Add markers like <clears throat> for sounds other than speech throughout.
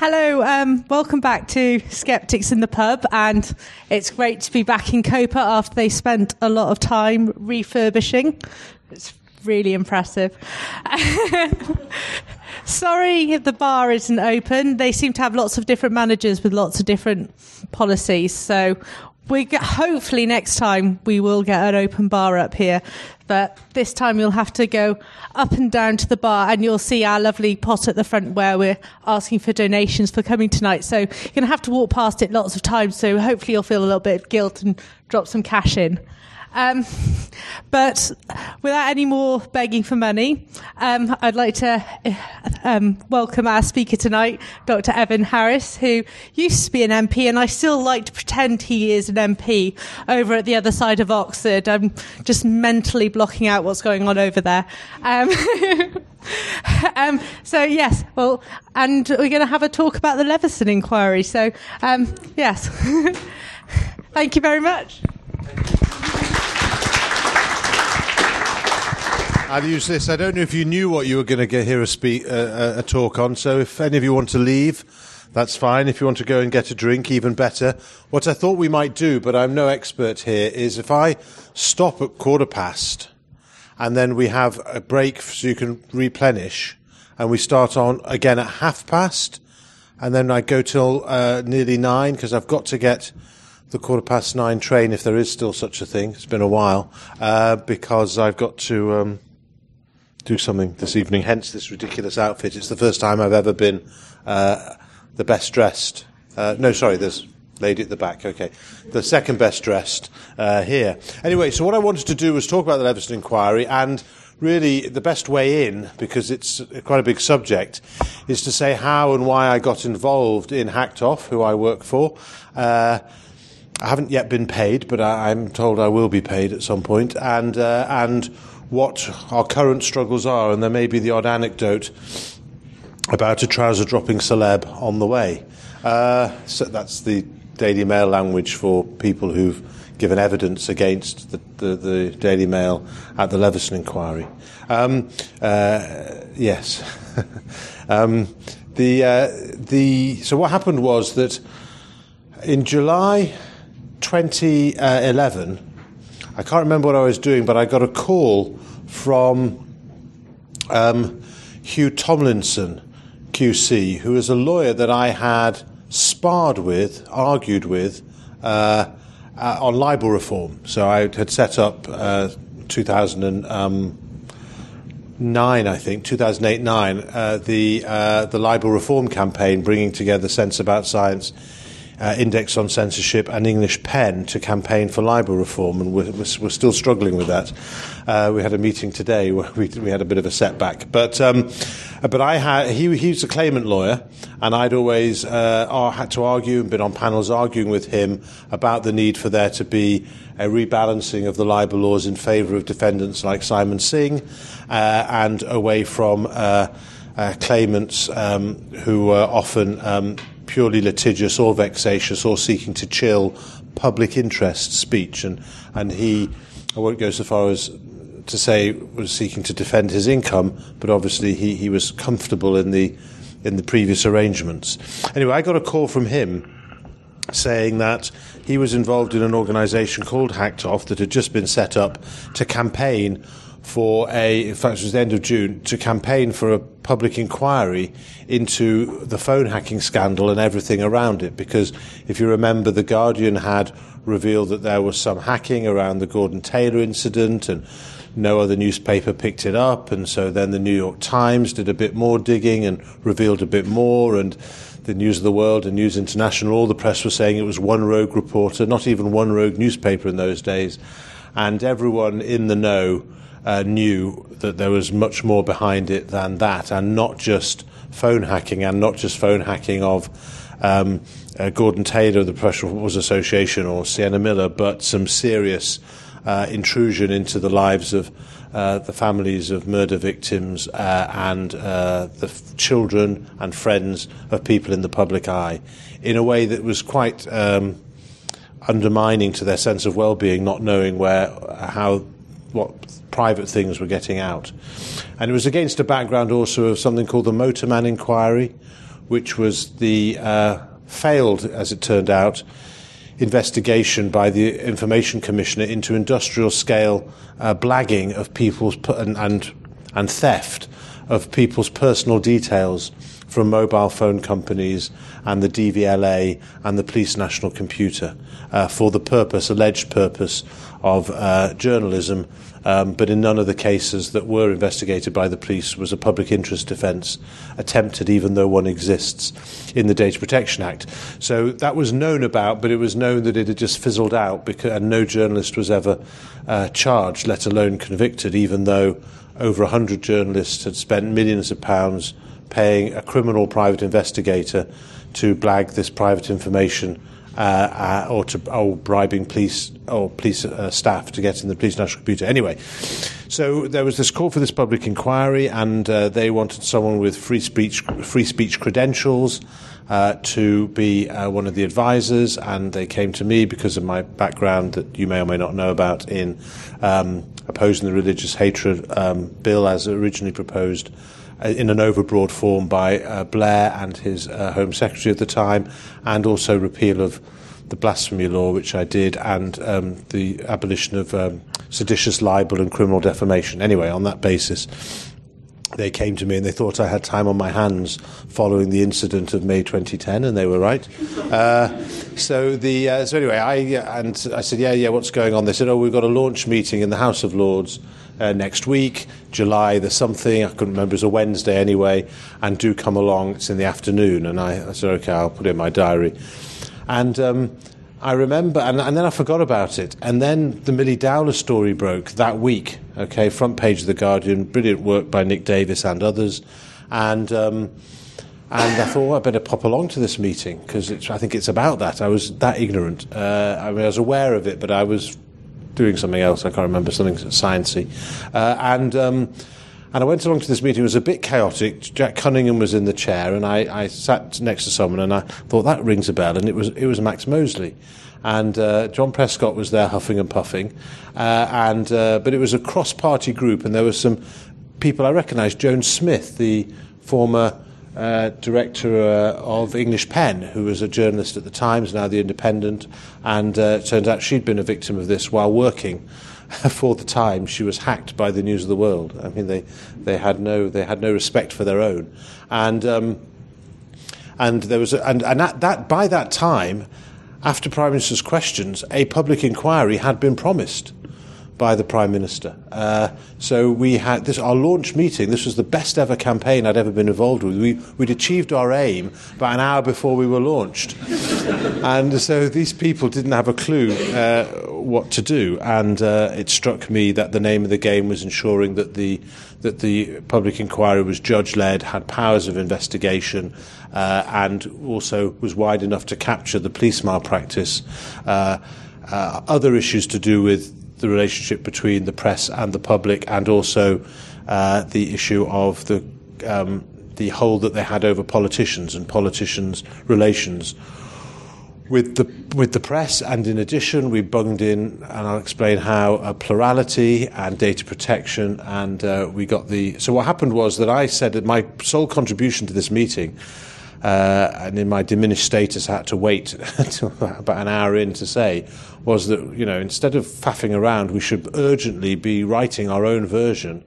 Hello, um, welcome back to Skeptics in the Pub, and it's great to be back in Copa after they spent a lot of time refurbishing. It's really impressive. <laughs> Sorry if the bar isn't open. They seem to have lots of different managers with lots of different policies. So we get, hopefully next time we will get an open bar up here. But this time you'll have to go up and down to the bar and you'll see our lovely pot at the front where we're asking for donations for coming tonight. So you're going to have to walk past it lots of times. So hopefully you'll feel a little bit of guilt and drop some cash in. Um, <laughs> but without any more begging for money, um, I'd like to um, welcome our speaker tonight, Dr. Evan Harris, who used to be an MP, and I still like to pretend he is an MP over at the other side of Oxford. I'm just mentally blocking out what's going on over there. Um, <laughs> um, so yes, well, and we're going to have a talk about the Leveson inquiry. So um, yes, <laughs> thank you very much. I'll use this. I don't know if you knew what you were going to hear a, speak, uh, a talk on. So if any of you want to leave, that's fine. If you want to go and get a drink, even better. What I thought we might do, but I'm no expert here, is if I stop at quarter past, and then we have a break so you can replenish, and we start on again at half past, and then I go till uh, nearly nine because I've got to get the quarter past nine train if there is still such a thing. It's been a while uh, because I've got to. Um, do something this evening, hence this ridiculous outfit. It's the first time I've ever been uh, the best dressed. Uh, no, sorry, there's lady at the back. Okay, the second best dressed uh, here. Anyway, so what I wanted to do was talk about the Leveson inquiry and. Really, the best way in, because it's quite a big subject, is to say how and why I got involved in Hacked Off, who I work for. Uh, I haven't yet been paid, but I, am told I will be paid at some point, and uh, and what our current struggles are, and there may be the odd anecdote about a trouser dropping celeb on the way. Uh, so that's the Daily Mail language for people who've given evidence against the, the, the Daily Mail at the Leveson inquiry. Um, uh, yes. <laughs> um, the, uh, the, so what happened was that in July 2011, I can't remember what I was doing, but I got a call from um, Hugh Tomlinson, QC, who is a lawyer that I had sparred with, argued with, uh, uh, on libel reform. So I had set up uh, 2009, I think, 2008 9, uh, the, uh, the libel reform campaign, bringing together Sense About Science uh, Index on Censorship and English Pen to campaign for libel reform, and we're, we're, still struggling with that. Uh, we had a meeting today <laughs> where we, we had a bit of a setback, but um, but I had he he's a claimant lawyer, and I'd always uh, had to argue and been on panels arguing with him about the need for there to be a rebalancing of the libel laws in favour of defendants like Simon Singh uh, and away from. Uh, uh, claimants um, who were often um, purely litigious or vexatious or seeking to chill public interest speech. And, and he, I won't go so far as to say was seeking to defend his income, but obviously he, he was comfortable in the, in the previous arrangements. Anyway, I got a call from him saying that he was involved in an organisation called Hacked Off that had just been set up to campaign for a, in fact, it was the end of June, to campaign for a public inquiry into the phone hacking scandal and everything around it. Because if you remember, The Guardian had revealed that there was some hacking around the Gordon Taylor incident and no other newspaper picked it up. And so then the New York Times did a bit more digging and revealed a bit more. And the News of the World and News International, all the press was saying it was one rogue reporter, not even one rogue newspaper in those days. And everyone in the know uh, knew that there was much more behind it than that, and not just phone hacking, and not just phone hacking of um, uh, Gordon Taylor of the Professional Footballers Association or Sienna Miller, but some serious uh, intrusion into the lives of uh, the families of murder victims uh, and uh, the f- children and friends of people in the public eye in a way that was quite um, undermining to their sense of well-being, not knowing where, how, what private things were getting out. And it was against a background also of something called the Motorman Inquiry, which was the uh, failed, as it turned out, investigation by the Information Commissioner into industrial scale uh, blagging of people's and, and, and theft of people's personal details from mobile phone companies and the DVLA and the Police National Computer uh, for the purpose, alleged purpose, of uh, journalism. Um, but in none of the cases that were investigated by the police was a public interest defence attempted, even though one exists in the Data Protection Act. So that was known about, but it was known that it had just fizzled out, because, and no journalist was ever uh, charged, let alone convicted, even though over 100 journalists had spent millions of pounds paying a criminal private investigator to blag this private information uh, uh, or to or bribing police or police uh, staff to get in the police national computer. Anyway, so there was this call for this public inquiry, and uh, they wanted someone with free speech free speech credentials. Uh, to be uh, one of the advisors, and they came to me because of my background that you may or may not know about in um, opposing the religious hatred um, bill as originally proposed in an overbroad form by uh, Blair and his uh, Home Secretary at the time, and also repeal of the blasphemy law, which I did, and um, the abolition of um, seditious libel and criminal defamation. Anyway, on that basis, they came to me and they thought I had time on my hands following the incident of May 2010, and they were right. <laughs> Uh, so the uh, so anyway, I and I said, yeah, yeah, what's going on? They said, oh, we've got a launch meeting in the House of Lords uh, next week, July the something, I couldn't remember, it was a Wednesday anyway, and do come along, it's in the afternoon. And I, I said, okay, I'll put it in my diary. And um, I remember, and, and, then I forgot about it. And then the Millie Dowler story broke that week, okay, front page of The Guardian, brilliant work by Nick Davies and others. And. Um, and I thought, well, I better pop along to this meeting because I think it's about that. I was that ignorant. Uh, I mean, I was aware of it, but I was doing something else. I can't remember something sciencey, uh, and. Um, and I went along to this meeting. It was a bit chaotic. Jack Cunningham was in the chair, and I, I sat next to someone, and I thought that rings a bell. And it was it was Max Mosley, and uh, John Prescott was there huffing and puffing, uh, and uh, but it was a cross-party group, and there were some people I recognised. Joan Smith, the former uh, director uh, of English Pen, who was a journalist at the Times, now the Independent, and uh, it turns out she'd been a victim of this while working <laughs> for the Times. She was hacked by the News of the World. I mean, they, they had no they had no respect for their own, and um, and there was a, and and at that by that time, after Prime Minister's questions, a public inquiry had been promised by the Prime Minister. Uh, so we had this, our launch meeting, this was the best ever campaign I'd ever been involved with. We, we'd achieved our aim about an hour before we were launched. <laughs> and so these people didn't have a clue uh, what to do. And uh, it struck me that the name of the game was ensuring that the, that the public inquiry was judge led, had powers of investigation, uh, and also was wide enough to capture the police malpractice. Uh, uh, other issues to do with the relationship between the press and the public, and also uh, the issue of the um, the hold that they had over politicians and politicians' relations with the with the press. And in addition, we bunged in, and I'll explain how uh, plurality and data protection. And uh, we got the. So what happened was that I said that my sole contribution to this meeting uh, and in my diminished status, I had to wait <laughs> about an hour in to say, was that you know instead of faffing around, we should urgently be writing our own version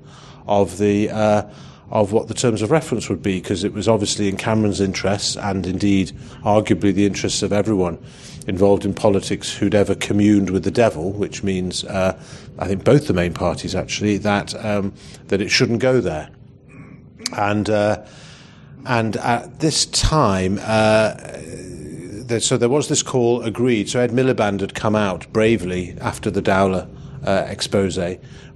of the uh, of what the terms of reference would be, because it was obviously in Cameron's interests and indeed arguably the interests of everyone involved in politics who'd ever communed with the devil, which means uh, I think both the main parties actually that um, that it shouldn't go there, and. Uh, and at this time, uh, so there was this call agreed. So Ed Miliband had come out bravely after the Dowler uh, expose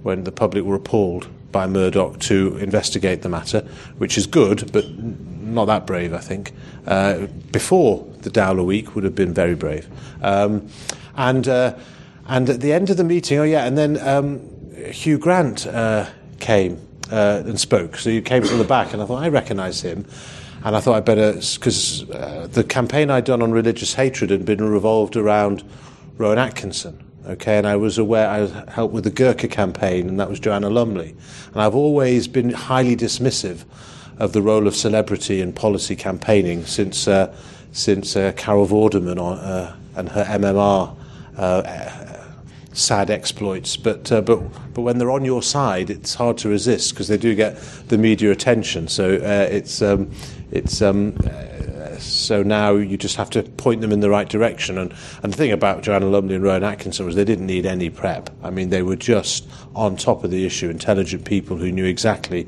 when the public were appalled by Murdoch to investigate the matter, which is good, but not that brave, I think. Uh, before the Dowler week would have been very brave. Um, and, uh, and at the end of the meeting, oh yeah, and then um, Hugh Grant uh, came uh, and spoke. So he came from the back, and I thought, I recognise him. And I thought I'd better, because uh, the campaign I'd done on religious hatred had been revolved around Rowan Atkinson. Okay, and I was aware I helped with the Gurkha campaign, and that was Joanna Lumley. And I've always been highly dismissive of the role of celebrity in policy campaigning since uh, since uh, Carol Vorderman on, uh, and her MMR uh, sad exploits. But uh, but but when they're on your side, it's hard to resist because they do get the media attention. So uh, it's um, it's. Um, so now you just have to point them in the right direction. And, and the thing about Joanna Lumley and Rowan Atkinson was they didn't need any prep. I mean, they were just on top of the issue, intelligent people who knew exactly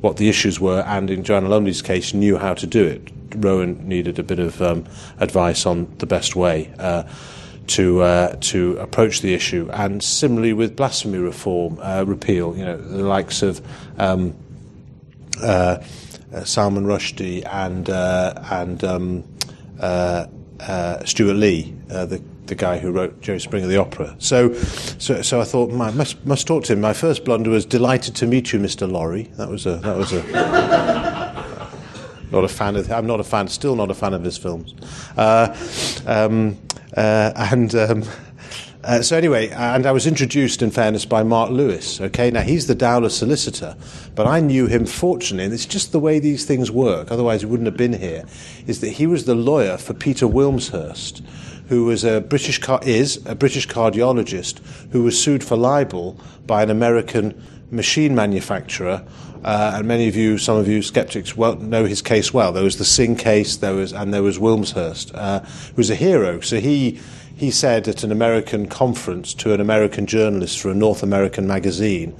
what the issues were, and in Joanna Lumley's case, knew how to do it. Rowan needed a bit of um, advice on the best way. Uh, to uh, to approach the issue, and similarly with blasphemy reform uh, repeal, you know the likes of um, uh, uh, Salman Rushdie and uh, and um, uh, Stewart Lee, the the guy who wrote Jerry Springer the opera. So, so, so I thought I must must talk to him. My first blunder was delighted to meet you, Mr. Laurie. That was a that was a. <laughs> not a fan of. I'm not a fan. Still not a fan of his films. Um, and um, uh, so anyway, and I was introduced, in fairness, by Mark Lewis. Okay, now he's the Dowler solicitor, but I knew him fortunately, and it's just the way these things work. Otherwise, he wouldn't have been here. Is that he was the lawyer for Peter Wilmshurst, who was a British is a British cardiologist who was sued for libel by an American machine manufacturer. Uh, and many of you, some of you skeptics, well, know his case well. There was the Singh case, there was, and there was Wilmshurst, uh, who was a hero. So he he said at an American conference to an American journalist for a North American magazine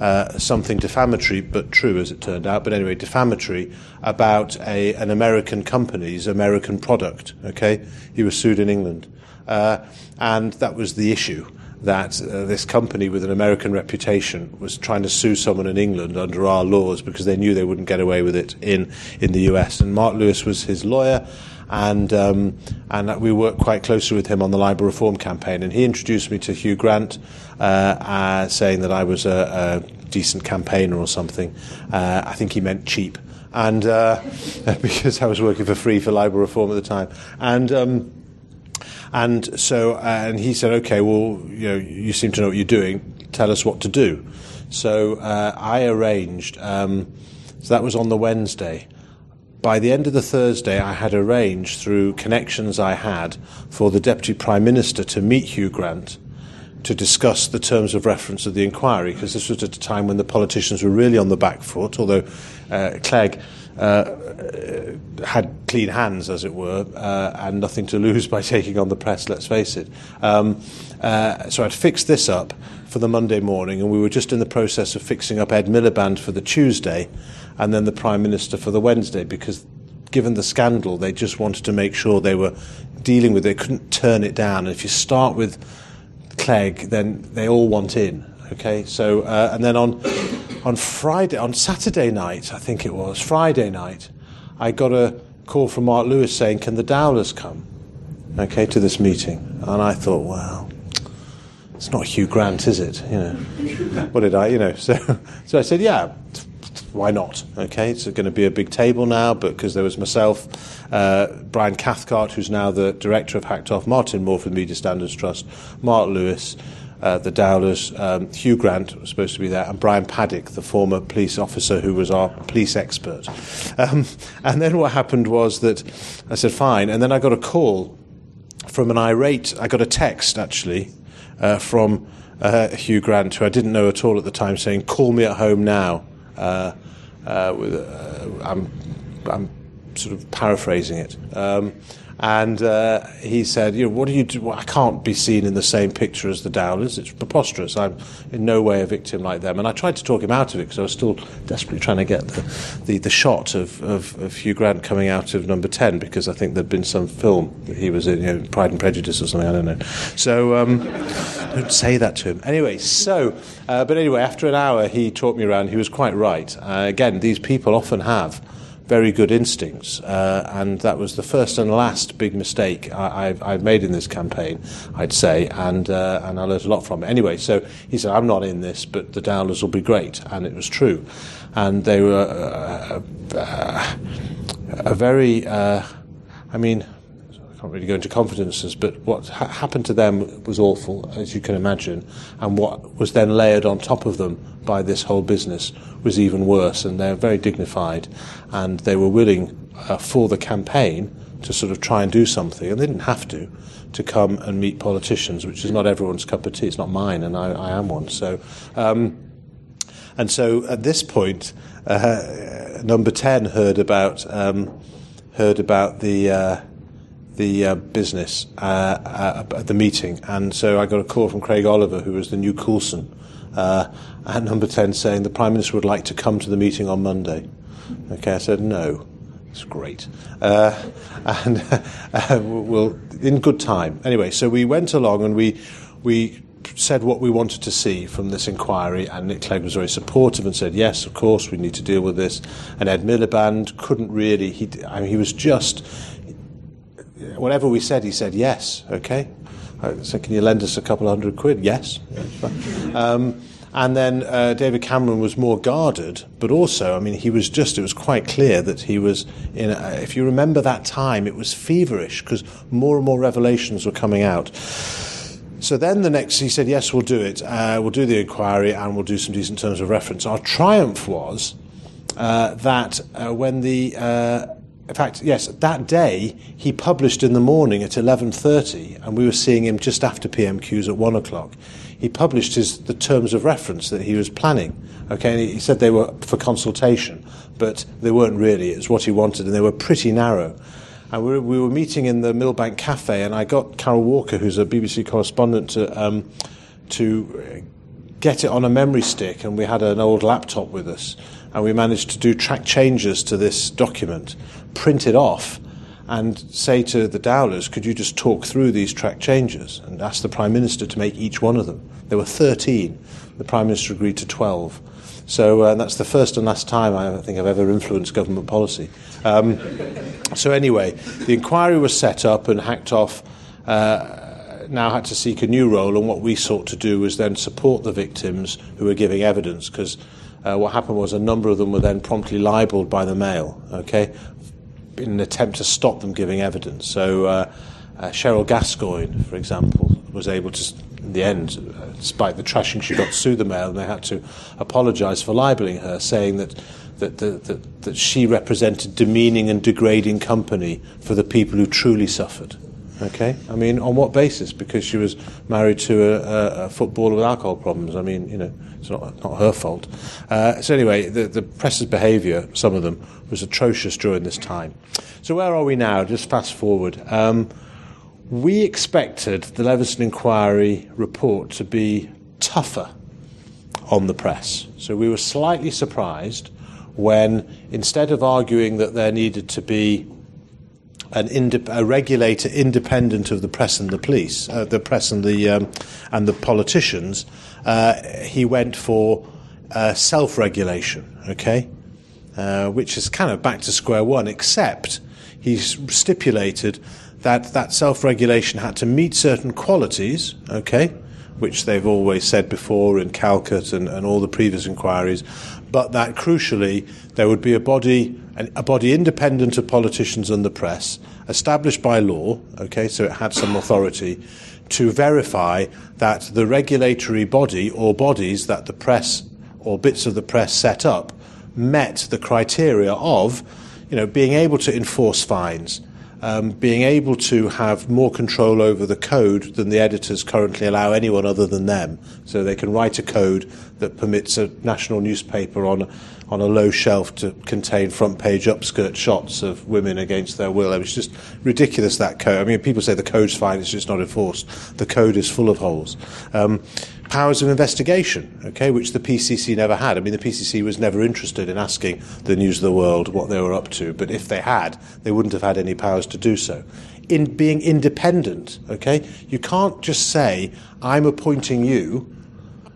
uh, something defamatory, but true as it turned out, but anyway, defamatory about a, an American company's American product. Okay, he was sued in England, uh, and that was the issue. That uh, this company with an American reputation was trying to sue someone in England under our laws because they knew they wouldn't get away with it in, in the US. And Mark Lewis was his lawyer, and um, and we worked quite closely with him on the libel reform campaign. And he introduced me to Hugh Grant, uh, uh, saying that I was a, a decent campaigner or something. Uh, I think he meant cheap, and uh, <laughs> because I was working for free for libel reform at the time, and. Um, and so, uh, and he said, "Okay, well, you know, you seem to know what you're doing. Tell us what to do." So uh, I arranged. Um, so that was on the Wednesday by the end of the Thursday, I had arranged through connections I had for the Deputy Prime Minister to meet Hugh Grant to discuss the terms of reference of the inquiry, because this was at a time when the politicians were really on the back foot, although uh, Clegg had clean hands, as it were, uh, and nothing to lose by <laughs> taking on the press, let's face it. Um, uh, so I'd fixed this up for the Monday morning, and we were just in the process of fixing up Ed Miliband for the Tuesday and then the Prime Minister for the Wednesday because given the scandal, they just wanted to make sure they were dealing with it. They couldn't turn it down. And if you start with Clegg, then they all want in. Okay, so uh, and then on on Friday, on Saturday night, I think it was Friday night, I got a call from Mark Lewis saying, "Can the Dowlers come?" Okay, to this meeting, and I thought, well, it's not Hugh Grant, is it? You know, <laughs> what did I, you know? So, so I said, yeah, why not? Okay, it's going to be a big table now, but because there was myself, uh, Brian Cathcart, who's now the director of Hacked Off, Martin Moore from the Media Standards Trust, Mark Lewis, uh, the Dowlers, um, Hugh Grant was supposed to be there, and Brian Paddick, the former police officer who was our police expert. <laughs> Um, and then what happened was that I said, fine, and then I got a call from an irate, I got a text actually uh, from uh, Hugh Grant, who I didn't know at all at the time, saying, call me at home now. Uh, uh, with, uh, I'm, I'm sort of paraphrasing it. Um, and uh, he said, you know, what do you do? Well, I can't be seen in the same picture as the Dowlers. It's preposterous. I'm in no way a victim like them. And I tried to talk him out of it because I was still desperately trying to get the, the, the shot of, of, of, Hugh Grant coming out of number 10 because I think there'd been some film that he was in, you know, Pride and Prejudice or something, I don't know. So um, don't say that to him. Anyway, so, uh, but anyway, after an hour, he talked me around. He was quite right. Uh, again, these people often have very good instincts. Uh, and that was the first and last big mistake I, have I've made in this campaign, I'd say, and, uh, and I learned a lot from it. Anyway, so he said, I'm not in this, but the Dowlers will be great. And it was true. And they were uh, uh a very, uh, I mean, can't really go into confidences, but what ha- happened to them was awful, as you can imagine, and what was then layered on top of them by this whole business was even worse. And they're very dignified, and they were willing uh, for the campaign to sort of try and do something, and they didn't have to, to come and meet politicians, which is not everyone's cup of tea. It's not mine, and I, I am one. So, um, and so at this point, uh, number ten heard about um, heard about the. Uh, the uh, business uh, uh, at the meeting, and so I got a call from Craig Oliver, who was the new Coulson, uh, at number 10 saying the Prime Minister would like to come to the meeting on Monday. Okay, I said no. It's great. Uh, <laughs> and uh, we'll, in good time. Anyway, so we went along and we, we said what we wanted to see from this inquiry, and Nick Clegg was very supportive and said, "Yes, of course, we need to deal with this." And Ed Miliband couldn't really. He, I mean, he was just whatever we said, he said yes. Okay. I said, "Can you lend us a couple of hundred quid?" Yes. <laughs> Um, and then uh, David Cameron was more guarded, but also, I mean, he was just, it was quite clear that he was in, a, if you remember that time, it was feverish because more and more revelations were coming out. So then the next, he said, yes, we'll do it. Uh, we'll do the inquiry and we'll do some decent terms of reference. Our triumph was uh, that uh, when the, uh, in fact, yes, that day he published in the morning at 11.30 and we were seeing him just after PMQs at 1 o'clock he published his, the terms of reference that he was planning. Okay, he said they were for consultation, but they weren't really. It was what he wanted, and they were pretty narrow. And we were, we were meeting in the Millbank Cafe, and I got Carol Walker, who's a BBC correspondent, to, um, to get it on a memory stick, and we had an old laptop with us, and we managed to do track changes to this document, print it off, and say to the Dowlers, could you just talk through these track changes and ask the Prime Minister to make each one of them? There were 13. The Prime Minister agreed to 12. So uh, that's the first and last time I think I've ever influenced government policy. Um, <laughs> so anyway, the inquiry was set up and hacked off. Uh, now had to seek a new role, and what we sought to do was then support the victims who were giving evidence, because uh, what happened was a number of them were then promptly libelled by the Mail, okay, in an attempt to stop them giving evidence. So uh, uh, Sheryl Gascoigne, for example, was able to, in the end, uh, despite the trashing she got, to sue the Mail, and they had to apologise for libelling her, saying that that, that, that, that she represented demeaning and degrading company for the people who truly suffered. Okay, I mean, on what basis? Because she was married to a, a, a footballer with alcohol problems. I mean, you know, it's not not her fault. Uh, so anyway, the, the press's behaviour, some of them, was atrocious during this time. So where are we now? Just fast forward. Um, we expected the Leveson inquiry report to be tougher on the press. So we were slightly surprised when, instead of arguing that there needed to be an inde- a regulator independent of the press and the police, uh, the press and the um, and the politicians, he went for uh, self-regulation. Okay, uh, which is kind of back to square one, except he stipulated that that self-regulation had to meet certain qualities. Okay. Which they've always said before in Calcutt and, and all the previous inquiries, but that crucially there would be a body a body independent of politicians and the press, established by law, okay, so it had some authority, to verify that the regulatory body or bodies that the press or bits of the press set up met the criteria of, you know, being able to enforce fines, um, being able to have more control over the code than the editors currently allow anyone other than them. So they can write a code that permits a national newspaper on on a low shelf to contain front page upskirt shots of women against their will. It was just ridiculous that code. I mean, people say the code's fine; it's just not enforced. The code is full of holes. Um, powers of investigation, okay, which the PCC never had. I mean, the PCC was never interested in asking the News of the World what they were up to, but if they had, they wouldn't have had any powers to do so. In being independent, okay, you can't just say, I'm appointing you,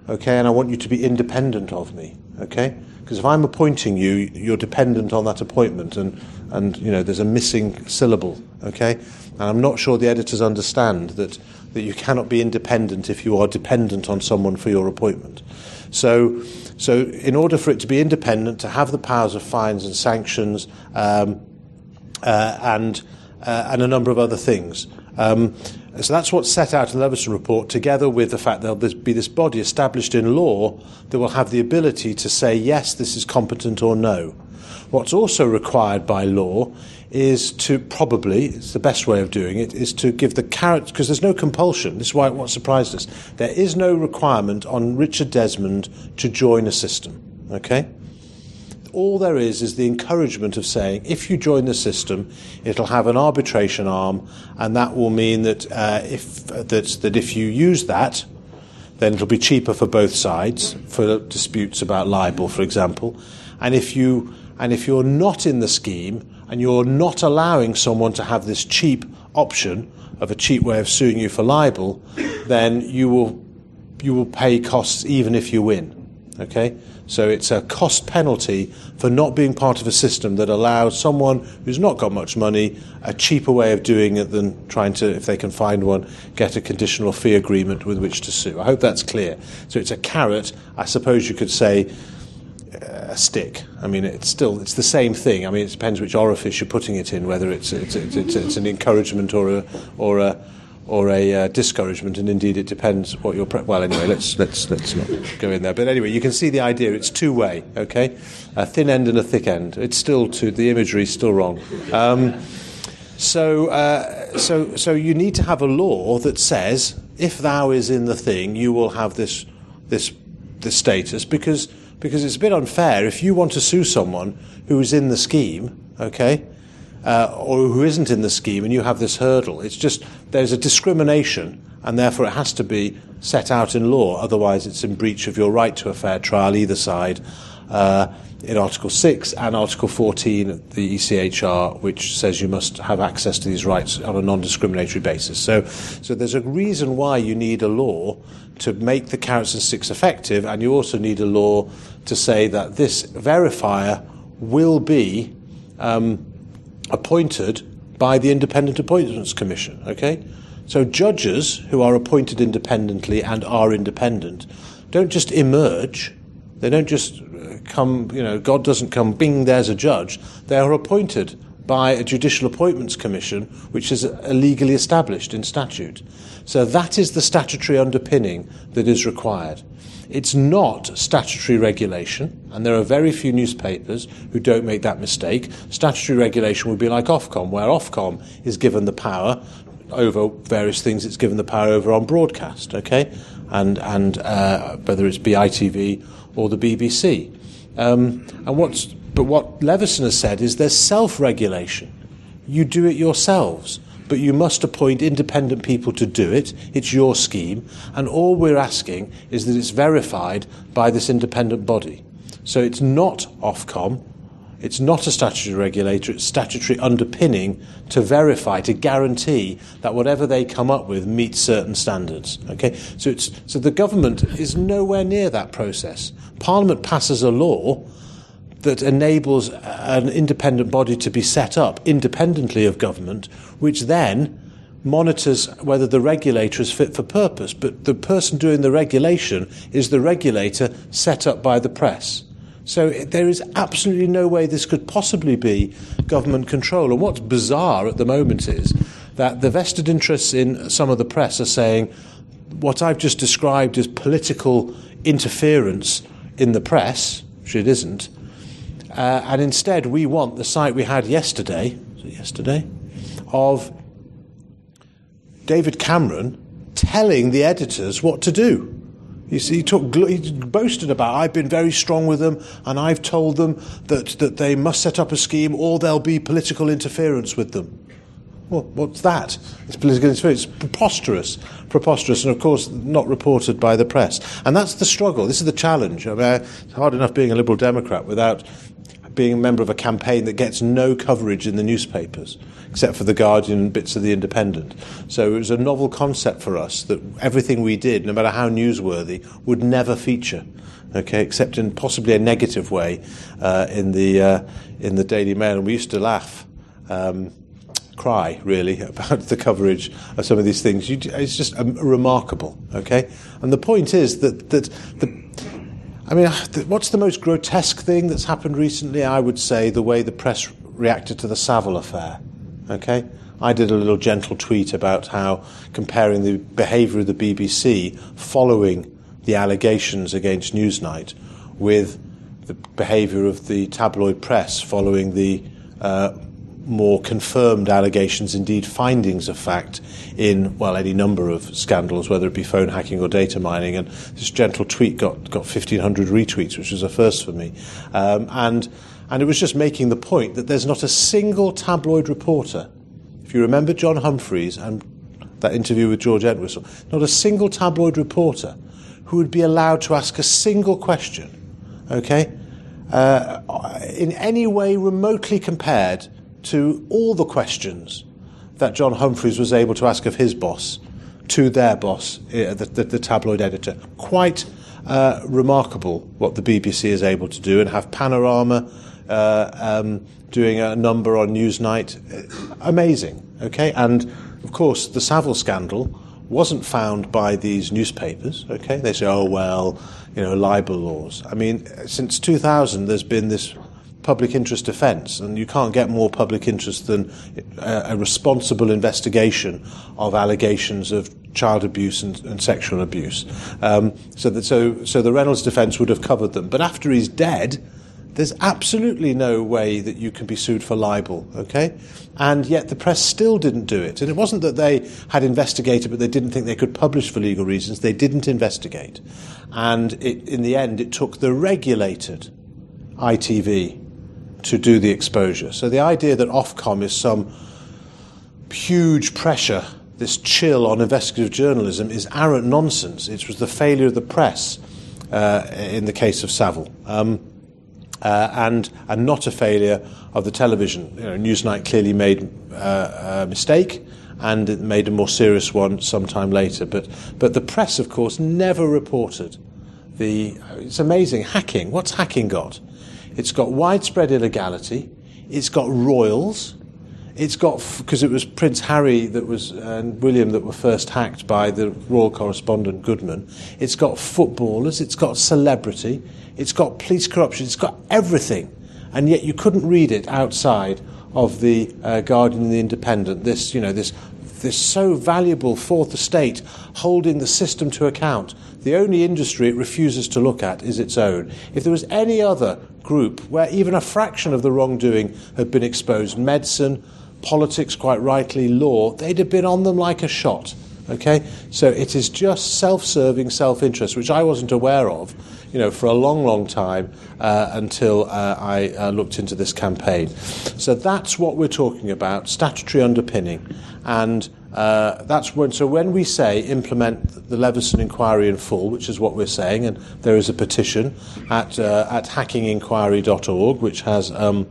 okay, and I want you to be independent of me, okay? Because if I'm appointing you, you're dependent on that appointment, and, and you know, there's a missing syllable, okay? And I'm not sure the editors understand that that you cannot be independent if you are dependent on someone for your appointment. So, so in order for it to be independent, to have the powers of fines and sanctions, um, uh, and uh, and a number of other things. Um, so that's what's set out in the Leveson report, together with the fact there'll be this body established in law that will have the ability to say, yes, this is competent or no. What's also required by law is to probably, it's the best way of doing it, is to give the carrot, because there's no compulsion. This is why what surprised us. There is no requirement on Richard Desmond to join a system. Okay? all there is is the encouragement of saying if you join the system, it'll have an arbitration arm, and that will mean that uh, if that that if you use that, then it'll be cheaper for both sides for disputes about libel, for example. And if you and if you're not in the scheme and you're not allowing someone to have this cheap option of a cheap way of suing you for libel, then you will you will pay costs even if you win. Okay? So it's a cost penalty for not being part of a system that allows someone who's not got much money a cheaper way of doing it than trying to, if they can find one, get a conditional fee agreement with which to sue. I hope that's clear. So it's a carrot. I suppose you could say a stick. I mean, it's still it's the same thing. I mean, it depends which orifice you're putting it in, whether it's it's, it's, it's, it's an encouragement or a or a or a uh, discouragement, and indeed it depends what your pre- well. Anyway, let's let's let's not go in there. But anyway, you can see the idea. It's two way. Okay, a thin end and a thick end. It's still two. The imagery is still wrong. Um, so uh, so so you need to have a law that says if thou is in the thing, you will have this this this status because because it's a bit unfair if you want to sue someone who is in the scheme. Okay uh, or who isn't in the scheme, and you have this hurdle. It's just there's a discrimination, and therefore it has to be set out in law. Otherwise, it's in breach of your right to a fair trial, either side. Uh, in Article 6 and Article 14 of the ECHR, which says you must have access to these rights on a non discriminatory basis. So, so there's a reason why you need a law to make the carrots and sticks effective, and you also need a law to say that this verifier will be. Um, appointed by the Independent Appointments Commission. Okay? So judges who are appointed independently and are independent don't just emerge. They don't just uh, come, you know, God doesn't come, bing, there's a judge. They are appointed by a Judicial Appointments Commission, which is legally established in statute. So that is the statutory underpinning that is required. It's not statutory regulation, and there are very few newspapers who don't make that mistake. Statutory regulation would be like Ofcom, where Ofcom is given the power over various things it's given the power over on broadcast, okay? And, and uh, whether it's BITV or the BBC. Um, and what's, but what Leveson has said is there's self regulation. You do it yourselves but you must appoint independent people to do it. It's your scheme, and all we're asking is that it's verified by this independent body. So it's not Ofcom, it's not a statutory regulator, it's statutory underpinning to verify, to guarantee that whatever they come up with meets certain standards. Okay? So, it's, so the government is nowhere near that process. Parliament passes a law that enables an independent body to be set up independently of government, which then monitors whether the regulator is fit for purpose. But the person doing the regulation is the regulator set up by the press. So there is absolutely no way this could possibly be government control. And what's bizarre at the moment is that the vested interests in some of the press are saying what I've just described as political interference in the press, which it isn't, uh, and instead, we want the site we had yesterday, yesterday, of David Cameron telling the editors what to do. You see, he, took, he boasted about, I've been very strong with them, and I've told them that, that they must set up a scheme or there'll be political interference with them. Well, what's that? It's political interference. It's preposterous. Preposterous, and of course, not reported by the press. And that's the struggle. This is the challenge. I mean, it's hard enough being a Liberal Democrat without being a member of a campaign that gets no coverage in the newspapers, except for The Guardian and bits of The Independent. So it was a novel concept for us that everything we did, no matter how newsworthy, would never feature. Okay, except in possibly a negative way uh, in the uh, in the Daily Mail, and we used to laugh. Um, cry really <laughs> about the coverage of some of these things. You, it's just um, remarkable, okay? And the point is that that the I mean, what's the most grotesque thing that's happened recently? I would say the way the press reacted to the Savile affair. Okay? I did a little gentle tweet about how comparing the behaviour of the BBC following the allegations against Newsnight with the behaviour of the tabloid press following the uh, more confirmed allegations, indeed findings of fact, in well any number of scandals, whether it be phone hacking or data mining. And this gentle tweet got got 1,500 retweets, which was a first for me. Um, and and it was just making the point that there's not a single tabloid reporter. If you remember John Humphrys and that interview with George Entwistle, not a single tabloid reporter who would be allowed to ask a single question, okay, uh, in any way remotely compared to all the questions that John Humphrys was able to ask of his boss to their boss, uh, the, the, the, tabloid editor. Quite uh, remarkable what the BBC is able to do and have Panorama uh, um, doing a number on Newsnight. Amazing, okay? And of course, the Savile scandal wasn't found by these newspapers, okay? They say, oh, well, you know, libel laws. I mean, since 2000, there's been this public interest defence, and you can't get more public interest than a, a responsible investigation of allegations of child abuse and, and sexual abuse. Um, so, that, so, so the Reynolds defence would have covered them. But after he's dead, there's absolutely no way that you can be sued for libel, okay? And yet the press still didn't do it. And it wasn't that they had investigated, but they didn't think they could publish for legal reasons. They didn't investigate. And it, in the end, it took the regulated ITV to do the exposure. So the idea that Ofcom is some huge pressure, this chill on investigative journalism, is arrant nonsense. It was the failure of the press uh, in the case of Savile. Um, uh, and, and not a failure of the television. You know, Newsnight clearly made uh, a mistake and it made a more serious one sometime later. But, but the press, of course, never reported the. It's amazing. Hacking. What's hacking got? It's got widespread illegality. It's got royals. It's got because it was Prince Harry that was and William that were first hacked by the royal correspondent Goodman. It's got footballers. It's got celebrity. It's got police corruption. It's got everything, and yet you couldn't read it outside of the uh, Guardian and the Independent. This you know this this so valuable fourth estate holding the system to account. The only industry it refuses to look at is its own. If there was any other group where even a fraction of the wrongdoing had been exposed medicine, politics, quite rightly, law they'd have been on them like a shot. Okay? So it is just self serving self interest, which I wasn't aware of. You know, for a long, long time uh, until uh, I uh, looked into this campaign. So that's what we're talking about statutory underpinning. And uh, that's when, so when we say implement the Leveson inquiry in full, which is what we're saying, and there is a petition at, uh, at hackinginquiry.org, which has um,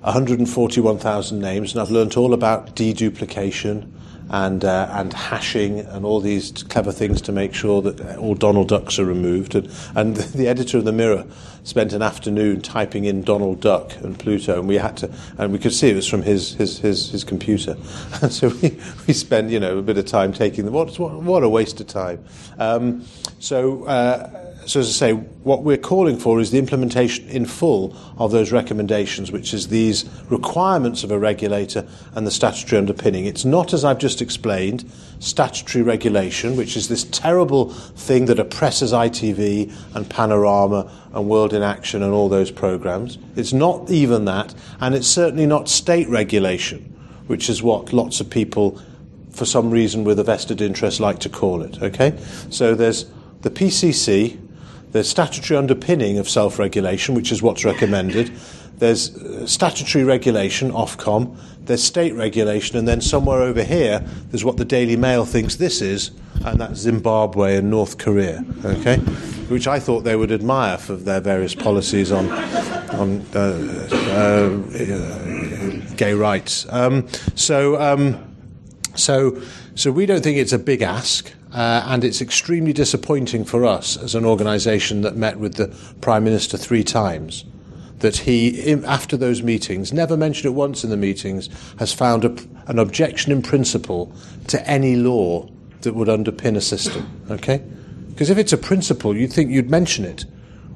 141,000 names, and I've learnt all about deduplication and, uh, and hashing and all these clever things to make sure that all Donald Ducks are removed. And, and <laughs> the editor of the Mirror spent an afternoon typing in Donald Duck and Pluto, and we had to, and we could see it was from his his his, his computer. <laughs> And so we, we spent you know a bit of time taking them. What what, what a waste of time. Um, so. Uh, so as I say, what we're calling for is the implementation in full of those recommendations, which is these requirements of a regulator and the statutory underpinning. It's not, as I've just explained, statutory regulation, which is this terrible thing that oppresses ITV and Panorama and World in Action and all those programs. It's not even that, and it's certainly not state regulation, which is what lots of people, for some reason with a vested interest, like to call it. Okay? So there's the PCC, there's statutory underpinning of self regulation, which is what's recommended. There's uh, statutory regulation, Ofcom. There's state regulation. And then somewhere over here, there's what the Daily Mail thinks this is, and that's Zimbabwe and North Korea, okay? Which I thought they would admire for their various policies on, on uh, uh, gay rights. Um, so, um, so, so we don't think it's a big ask. Uh, and it's extremely disappointing for us as an organisation that met with the Prime Minister three times that he, after those meetings, never mentioned it once in the meetings, has found a, an objection in principle to any law that would underpin a system. Okay? Because if it's a principle, you'd think you'd mention it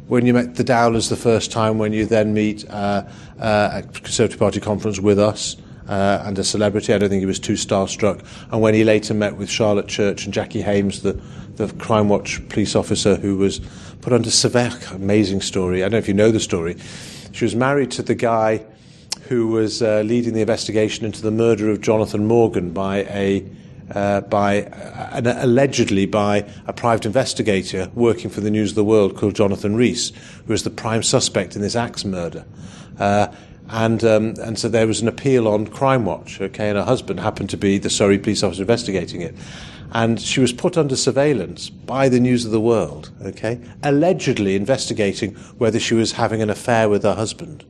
when you met the Dowlers the first time, when you then meet uh, uh, at Conservative Party conference with us, uh, and a celebrity. I don't think he was too starstruck. And when he later met with Charlotte Church and Jacqui Hames, the, the Crime Watch police officer who was put under severe, amazing story. I don't know if you know the story. She was married to the guy who was uh, leading the investigation into the murder of Jonathan Morgan by a uh, by uh, allegedly by a private investigator working for the News of the World called Jonathan Rees, who was the prime suspect in this axe murder. Uh, and um, and so there was an appeal on Crime Watch. Okay, and her husband happened to be the Surrey police officer investigating it, and she was put under surveillance by the News of the World. Okay, allegedly investigating whether she was having an affair with her husband.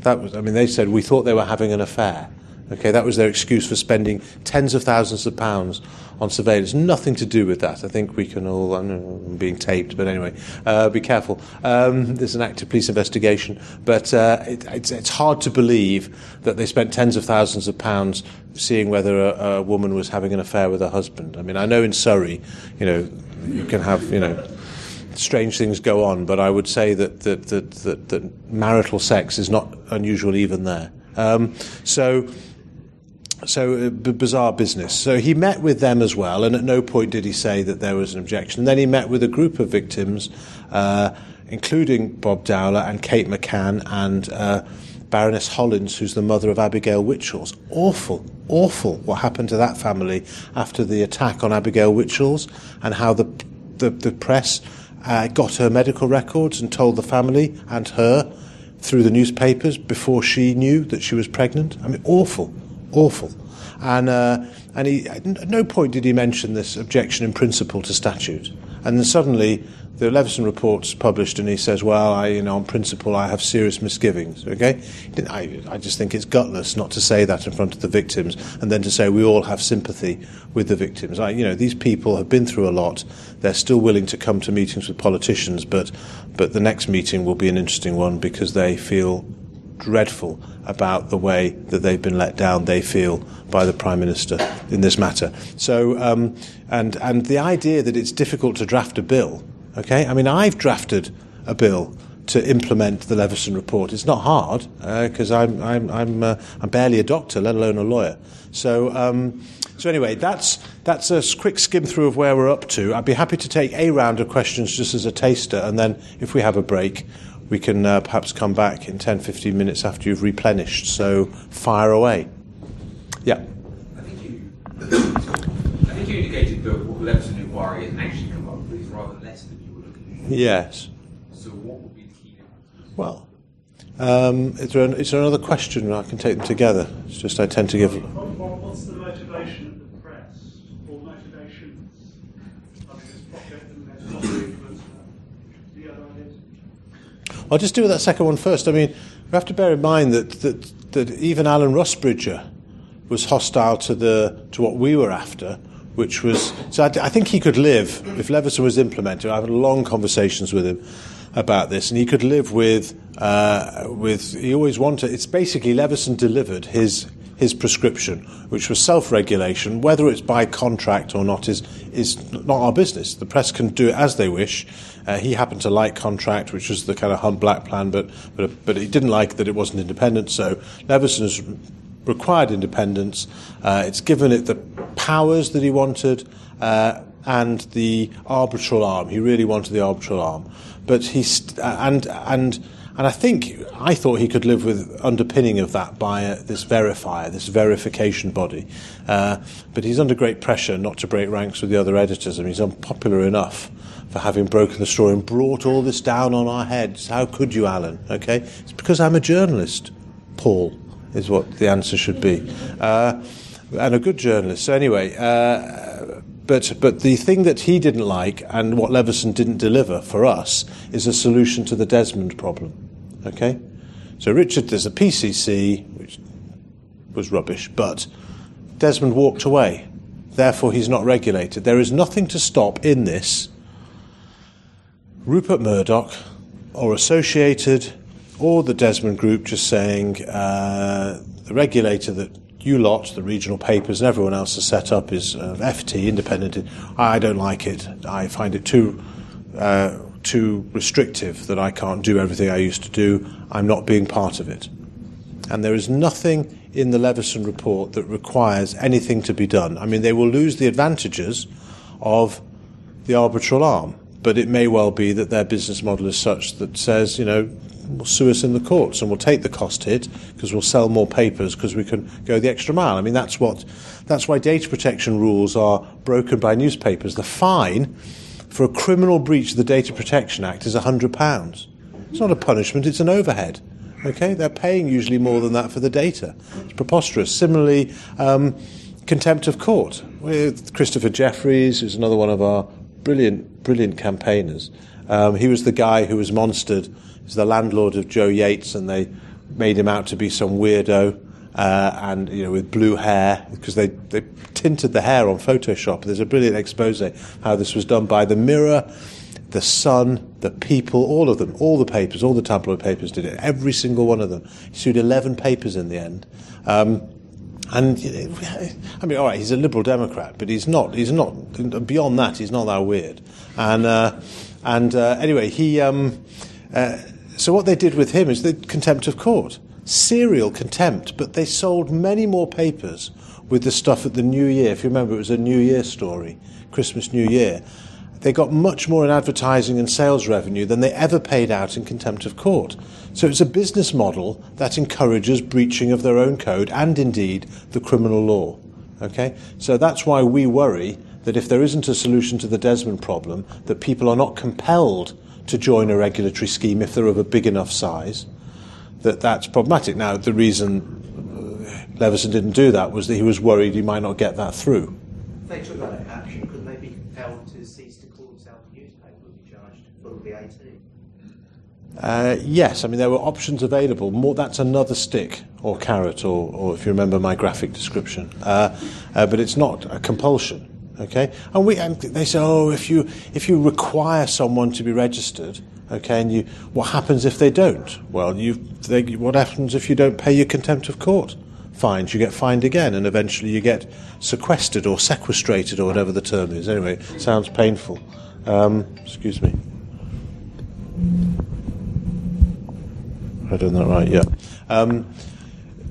That was, I mean, they said we thought they were having an affair. Okay, that was their excuse for spending tens of thousands of pounds on surveillance. Nothing to do with that. I think we can all, I'm being taped, but anyway, uh, be careful. Um, there's an active police investigation, but uh, it, it's, it's, hard to believe that they spent tens of thousands of pounds seeing whether a, a woman was having an affair with her husband. I mean, I know in Surrey, you know, you can have, you know, strange things go on, but I would say that, that, that, that, that marital sex is not unusual even there. Um, so, so uh, bizarre business. So he met with them as well, and at no point did he say that there was an objection. Then he met with a group of victims, uh, including Bob Dowler and Kate McCann and uh, Baroness Hollins, who's the mother of Abigail Witchalls. Awful, awful what happened to that family after the attack on Abigail Witchalls, and how the the, the press uh, got her medical records and told the family and her through the newspapers before she knew that she was pregnant. I mean, awful awful. And, uh, and he, at no point did he mention this objection in principle to statute. And then suddenly the Leveson report's published and he says, well, I, you know, on principle, I have serious misgivings, okay? I, I just think it's gutless not to say that in front of the victims and then to say we all have sympathy with the victims. I, you know, these people have been through a lot. They're still willing to come to meetings with politicians, but, but the next meeting will be an interesting one because they feel dreadful about the way that they've been let down, they feel, by the Prime Minister in this matter. So, um, and, and the idea that it's difficult to draft a bill, okay? I mean, I've drafted a bill to implement the Leveson report. It's not hard because uh, I'm, I'm, I'm, uh, I'm barely a doctor, let alone a lawyer. So, um, so anyway, that's, that's a quick skim through of where we're up to. I'd be happy to take a round of questions just as a taster, and then if we have a break, we can uh, perhaps come back in 10, 15 minutes after you've replenished. So fire away. Yeah. I think you, I think you indicated that what Leveson inquiry has actually come up with is rather less than you were looking for. Yes. So what would be the key differences? Well, um, is, there an, is there another question? I can take them together. It's just I tend to give. What's the motivation of the press or motivations of this project and their influence the other ideas? I'll just do that second one first. I mean, we have to bear in mind that, that, that even Alan Rusbridger was hostile to, the, to what we were after, which was. So I, I think he could live, if Leveson was implemented, I've had long conversations with him about this, and he could live with, uh, with he always wanted, it's basically Leveson delivered his his prescription, which was self-regulation. Whether it's by contract or not is is not our business. The press can do it as they wish. Uh, he happened to like contract, which was the kind of Hunt Black plan, but but but he didn't like that it wasn't independent. So Leveson has required independence. Uh, it's given it the powers that he wanted. Uh, and the arbitral arm. He really wanted the arbitral arm, but he's and and and I think I thought he could live with underpinning of that by uh, this verifier, this verification body. Uh, but he's under great pressure not to break ranks with the other editors. I mean, he's unpopular enough for having broken the story and brought all this down on our heads. How could you, Alan? Okay, it's because I'm a journalist. Paul is what the answer should be, uh, and a good journalist. So anyway. Uh, but, but the thing that he didn't like and what Leveson didn't deliver for us is a solution to the Desmond problem. Okay? So Richard, there's a PCC, which was rubbish, but Desmond walked away. Therefore, he's not regulated. There is nothing to stop in this Rupert Murdoch or Associated or the Desmond Group just saying uh, the regulator that you lot, the regional papers, and everyone else has set up is uh, FT, independent. I don't like it. I find it too uh, too restrictive that I can't do everything I used to do. I'm not being part of it. And there is nothing in the Leveson report that requires anything to be done. I mean, they will lose the advantages of the arbitral arm, but it may well be that their business model is such that says, you know, will sue us in the courts and we'll take the cost hit because we'll sell more papers because we can go the extra mile. I mean, that's what, that's why data protection rules are broken by newspapers. The fine for a criminal breach of the Data Protection Act is £100. It's not a punishment, it's an overhead. Okay, they're paying usually more than that for the data. It's preposterous. Similarly, um, contempt of court with Christopher Jefferies, who's another one of our brilliant, brilliant campaigners. Um, he was the guy who was monstered. He's the landlord of Jo Yeates, and they made him out to be some weirdo. Uh, and you know, with blue hair, because they, they tinted the hair on Photoshop. There's a brilliant expose how this was done by the Mirror, the Sun, the People, all of them, all the papers, all the tabloid papers did it. Every single one of them. He sued 11 papers in the end. Um, and I mean, all right, he's a liberal Democrat, but he's not. He's not. Beyond that, he's not that weird. And uh, and uh, anyway, he. Um, uh, so what they did with him is the contempt of court, serial contempt. But they sold many more papers with the stuff at the New Year. If you remember, it was a New Year story, Christmas New Year. They got much more in advertising and sales revenue than they ever paid out in contempt of court. So it's a business model that encourages breaching of their own code and indeed the criminal law. Okay? So that's why we worry that if there isn't a solution to the Desmond problem, that people are not compelled to join a regulatory scheme if they're of a big enough size, that that's problematic. Now, the reason uh, Leveson didn't do that was that he was worried he might not get that through. If they took that action, couldn't they be compelled to cease to call themselves a newspaper and be charged full VAT? Uh, yes, I mean there were options available. More, that's another stick or carrot, or, or if you remember my graphic description. Uh, uh, but it's not a compulsion. Okay, and we and they say, oh, if you if you require someone to be registered, okay, and you what happens if they don't? Well, you they, what happens if you don't pay your contempt of court? Fines, you get fined again, and eventually you get sequestered or sequestrated or whatever the term is. Anyway, sounds painful. Um, excuse me. I done that right, yeah. Um,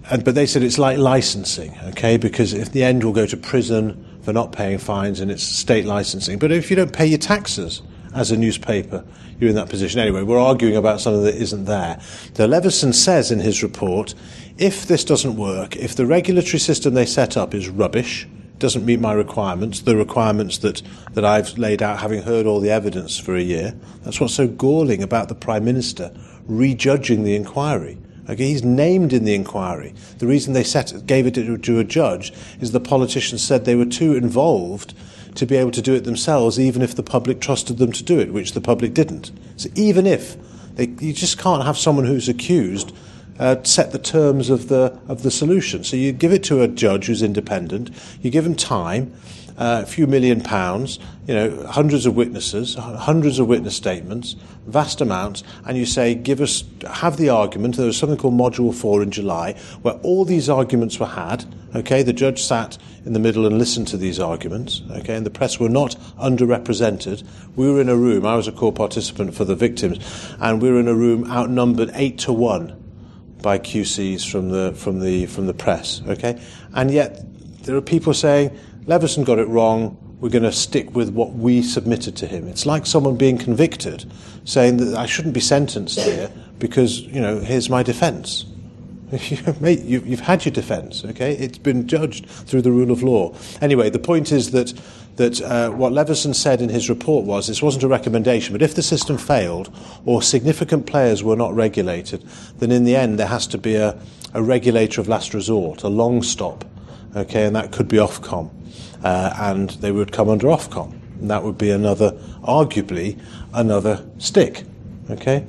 and, but they said it's like licensing, okay, because if the end will go to prison for not paying fines and it's state licensing. But if you don't pay your taxes as a newspaper, you're in that position. Anyway, we're arguing about something that isn't there. The Leveson says in his report, if this doesn't work, if the regulatory system they set up is rubbish, doesn't meet my requirements, the requirements that, that I've laid out having heard all the evidence for a year, that's what's so galling about the Prime Minister rejudging the inquiry. Okay, he's named in the inquiry. The reason they set, gave it to, to a judge is the politicians said they were too involved to be able to do it themselves, even if the public trusted them to do it, which the public didn't. So even if they, you just can't have someone who's accused uh, set the terms of the of the solution. So you give it to a judge who's independent. You give him time uh, a few million pounds, you know, hundreds of witnesses, hundreds of witness statements, vast amounts, and you say, give us, have the argument. There was something called Module 4 in July, where all these arguments were had. Okay, the judge sat in the middle and listened to these arguments. Okay, and the press were not underrepresented. We were in a room, I was a core participant for the victims, and we were in a room outnumbered 8 to 1 by QCs from the, from the, from the press. Okay, and yet there are people saying, Leveson got it wrong. We're going to stick with what we submitted to him. It's like someone being convicted, saying that I shouldn't be sentenced here because, you know, here's my defence. <laughs> Mate, you've had your defence, okay? It's been judged through the rule of law. Anyway, the point is that, that uh, what Leveson said in his report was this wasn't a recommendation, but if the system failed or significant players were not regulated, then in the end there has to be a, a regulator of last resort, a long stop, okay? And that could be Ofcom uh, and they would come under Ofcom. And that would be another, arguably, another stick. Okay?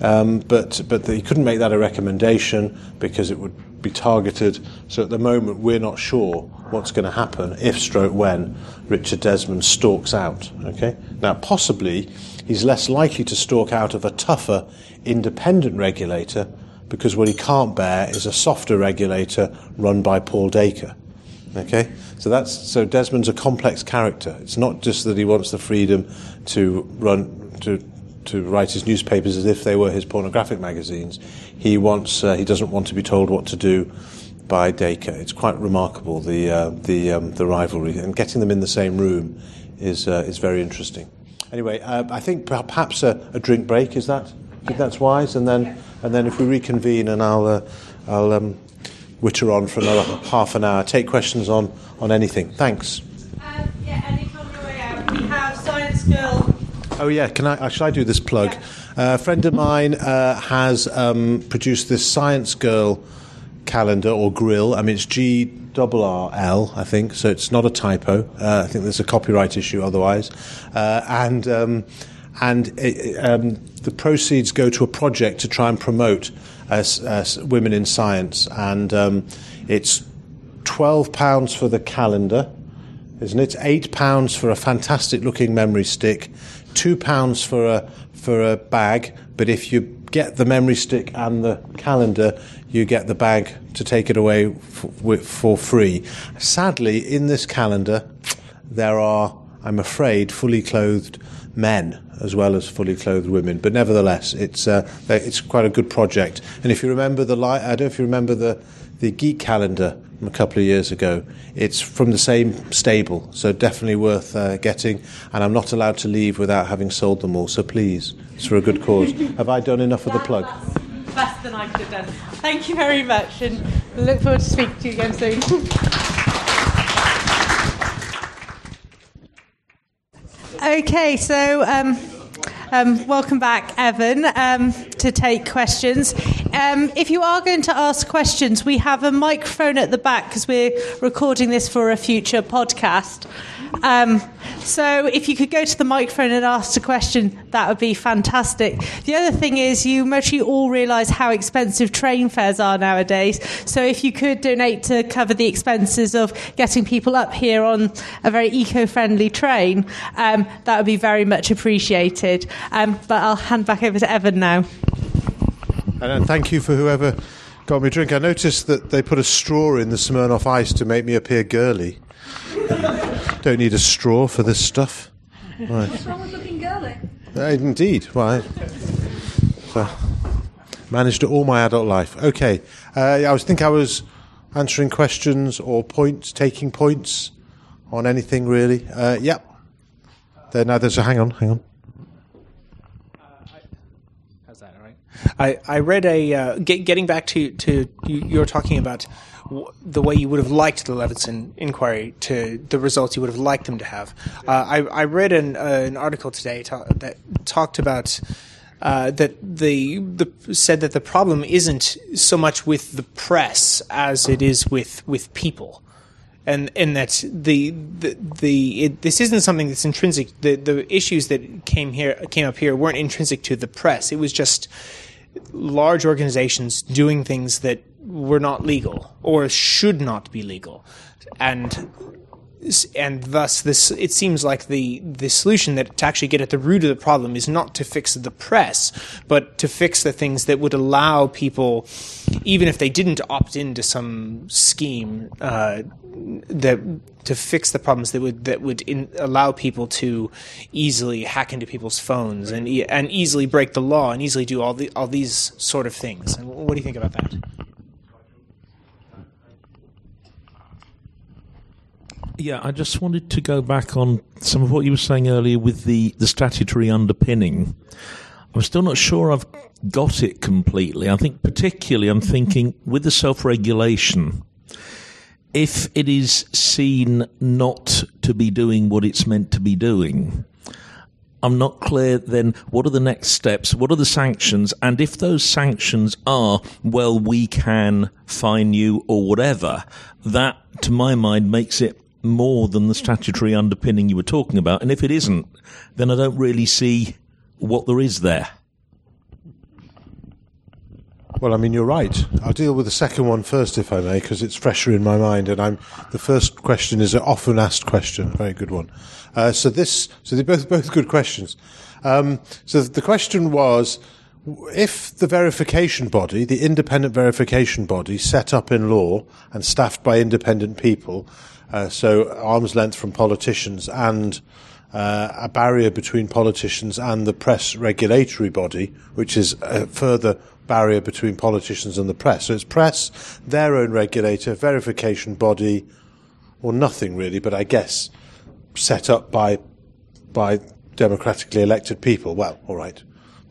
Um, but but they couldn't make that a recommendation because it would be targeted. So at the moment, we're not sure what's going to happen if, stroke when, Richard Desmond stalks out. Okay? Now, possibly, he's less likely to stalk out of a tougher, independent regulator because what he can't bear is a softer regulator run by Paul Dacre. Okay? So that's so Desmond's a complex character. It's not just that he wants the freedom to run to to write his newspapers as if they were his pornographic magazines. He wants uh, he doesn't want to be told what to do by Dacre. It's quite remarkable the uh, the um, the rivalry and getting them in the same room is uh, is very interesting. Anyway, uh, I think perhaps a, a, drink break is that. I think that's wise, and then and then if we reconvene, and I'll uh, I'll um, witter on for another half an hour. Take questions on on anything. Thanks. Um, yeah, if on your way out, we have Science Girl. Oh yeah, can I? Should I do this plug? Yeah. Uh, a friend of mine uh, has um, produced this Science Girl calendar or grill. I mean, it's G double R L, I think, so it's not a typo. Uh, I think there's a copyright issue otherwise, uh, and um, and it, um, the proceeds go to a project to try and promote women in science, and um, it's twelve pounds for the calendar, isn't it? Eight pounds for a fantastic looking memory stick, two pounds for a for a bag, but if you get the memory stick and the calendar, you get the bag to take it away for free. Sadly, in this calendar, there are, I'm afraid, fully clothed men as well as fully clothed women. But nevertheless, it's uh, it's quite a good project. And if you remember the, light, I don't know if you remember the the geek calendar from a couple of years ago. It's from the same stable, so definitely worth uh, getting. And I'm not allowed to leave without having sold them all. So please, it's for a good cause. have I done enough of the plug? Less than I could have done. Thank you very much, and look forward to speaking to you again soon. <laughs> okay, so. Um, um, welcome back, Evan, um, to take questions. Um, if you are going to ask questions, we have a microphone at the back because we're recording this for a future podcast. Um, so if you could go to the microphone and ask a question, that would be fantastic. The other thing is, you mostly all realise how expensive train fares are nowadays. So if you could donate to cover the expenses of getting people up here on a very eco-friendly train, um, that would be very much appreciated. Um, but I'll hand back over to Evan now. And thank you for whoever got me a drink. I noticed that they put a straw in the Smirnoff Ice to make me appear girly. <laughs> Don't need a straw for this stuff. Right. What's wrong with looking girly? Uh, indeed. Why? So, managed it all my adult life. Okay. Uh, I was think I was answering questions or points, taking points on anything really. Uh, yep. There now. There's a hang on. Hang on. I, how's that, all right? I read a uh, get, getting back to to you, you were talking about the way you would have liked the Levinson inquiry to the results you would have liked them to have. Uh, I, I read an, uh, an article today ta- that talked about uh, that the, the said that the problem isn't so much with the press as it is with with people. And, and that the the, the it, this isn't something that's intrinsic. The the issues that came here came up here weren't intrinsic to the press. It was just large organizations doing things that were not legal or should not be legal, and and thus this it seems like the the solution that to actually get at the root of the problem is not to fix the press but to fix the things that would allow people even if they didn't opt into some scheme uh, that to fix the problems that would that would in, allow people to easily hack into people's phones and and easily break the law and easily do all the all these sort of things. And what do you think about that Yeah, I just wanted to go back on some of what you were saying earlier with the, the statutory underpinning. I'm still not sure I've got it completely. I think, particularly, I'm thinking with the self regulation, if it is seen not to be doing what it's meant to be doing, I'm not clear then what are the next steps? What are the sanctions? And if those sanctions are, well, we can fine you or whatever, that to my mind makes it more than the statutory underpinning you were talking about. And if it isn't, then I don't really see what there is there. Well, I mean, you're right. I'll deal with the second one first, if I may, because it's fresher in my mind. And I'm the first question is an often asked question, very good one. Uh, so this, so they're both both good questions. Um, so the question was, if the verification body, the independent verification body, set up in law and staffed by independent people, uh, so arm's length from politicians and uh, a barrier between politicians and the press regulatory body, which is a further barrier between politicians and the press. So it's press, their own regulator, verification body, or nothing really, but I guess set up by by democratically elected people. Well, all right,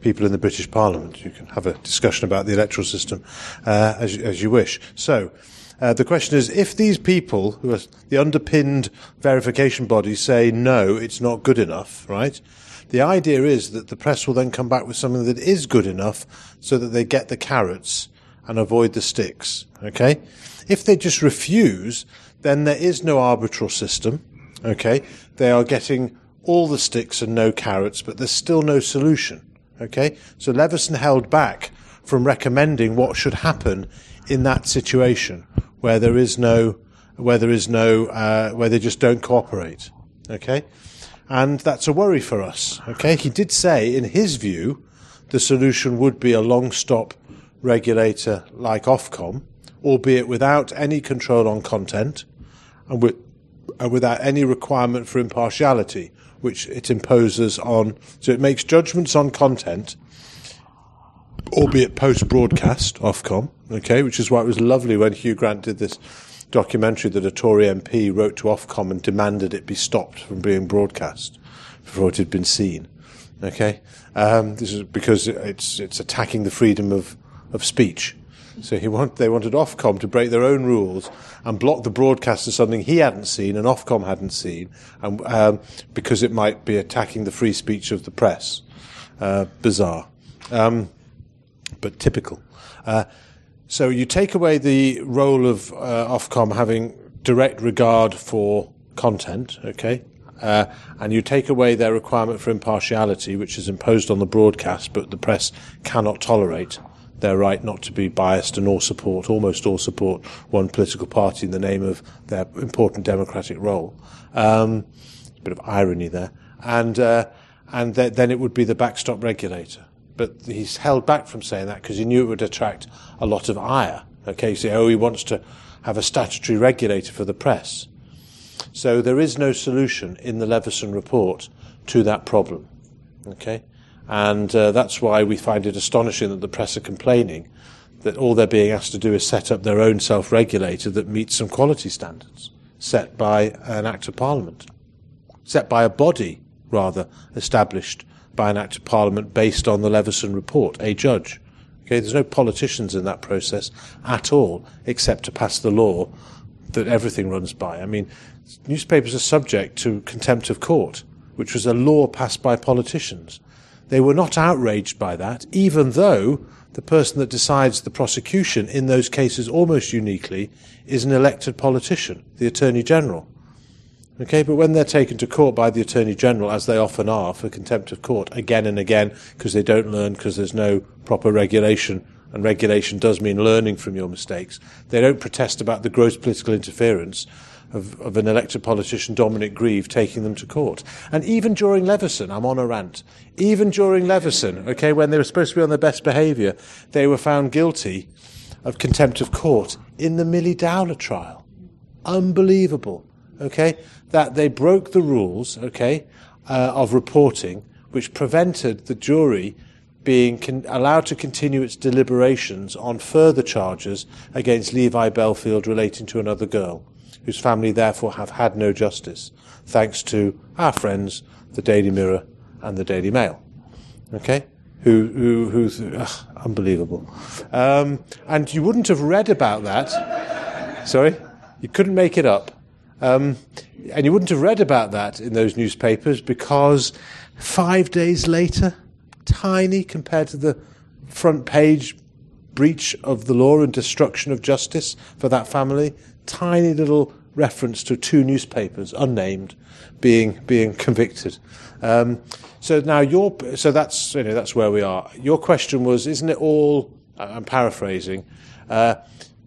people in the British Parliament. You can have a discussion about the electoral system uh, as, as you wish. So. Uh, the question is, if these people, who are the underpinned verification bodies, say no, it's not good enough, right? The idea is that the press will then come back with something that is good enough, so that they get the carrots and avoid the sticks. Okay? If they just refuse, then there is no arbitral system. Okay? They are getting all the sticks and no carrots, but there's still no solution. Okay? So Leveson held back from recommending what should happen in that situation where there is no, where there is no, uh, where they just don't cooperate. Okay? And that's a worry for us. Okay? He did say, in his view, the solution would be a long stop regulator like Ofcom, albeit without any control on content and, with, and without any requirement for impartiality, which it imposes on, so it makes judgments on content, albeit post broadcast, Ofcom, okay, which is why it was lovely when Hugh Grant did this documentary that a Tory MP wrote to Ofcom and demanded it be stopped from being broadcast before it had been seen. Okay, um, this is because it's it's attacking the freedom of, of speech. So he want, they wanted Ofcom to break their own rules and block the broadcast of something he hadn't seen and Ofcom hadn't seen, and um, because it might be attacking the free speech of the press. Uh, bizarre, um, but typical. Uh, so you take away the role of uh, Ofcom having direct regard for content, okay, uh, and you take away their requirement for impartiality, which is imposed on the broadcast, but the press cannot tolerate their right not to be biased and all support, almost all support one political party in the name of their important democratic role. Um, a bit of irony there, and uh, and th- then it would be the backstop regulator. But he's held back from saying that because he knew it would attract a lot of ire. Okay, so oh, he wants to have a statutory regulator for the press. So there is no solution in the Leveson report to that problem. Okay. And uh, that's why we find it astonishing that the press are complaining that all they're being asked to do is set up their own self-regulator that meets some quality standards set by an act of parliament, set by a body, rather, established by an act of parliament based on the Leveson report, a judge. Okay, there's no politicians in that process at all, except to pass the law that everything runs by. I mean, newspapers are subject to contempt of court, which was a law passed by politicians. They were not outraged by that, even though the person that decides the prosecution in those cases almost uniquely is an elected politician, the Attorney General. Okay, but when they're taken to court by the Attorney General, as they often are for contempt of court, again and again, because they don't learn because there's no proper regulation, and regulation does mean learning from your mistakes, they don't protest about the gross political interference of, of an elected politician, Dominic Grieve, taking them to court. And even during Leveson, I'm on a rant, even during Leveson, okay, when they were supposed to be on their best behaviour, they were found guilty of contempt of court in the Millie Dowler trial. Unbelievable, okay, that they broke the rules, okay, uh, of reporting, which prevented the jury being con- allowed to continue its deliberations on further charges against Levi Bellfield relating to another girl whose family therefore have had no justice, thanks to our friends, the Daily Mirror and the Daily Mail. Okay? Who, who, who's ugh, unbelievable. Um, and you wouldn't have read about that. Sorry? You couldn't make it up. Um, and you wouldn't have read about that in those newspapers because five days later, tiny compared to the front page breach of the law and destruction of justice for that family, tiny little reference to two newspapers, unnamed, being being convicted. Um, so now your so that's you know that's where we are. Your question was, isn't it all? I'm paraphrasing. Uh,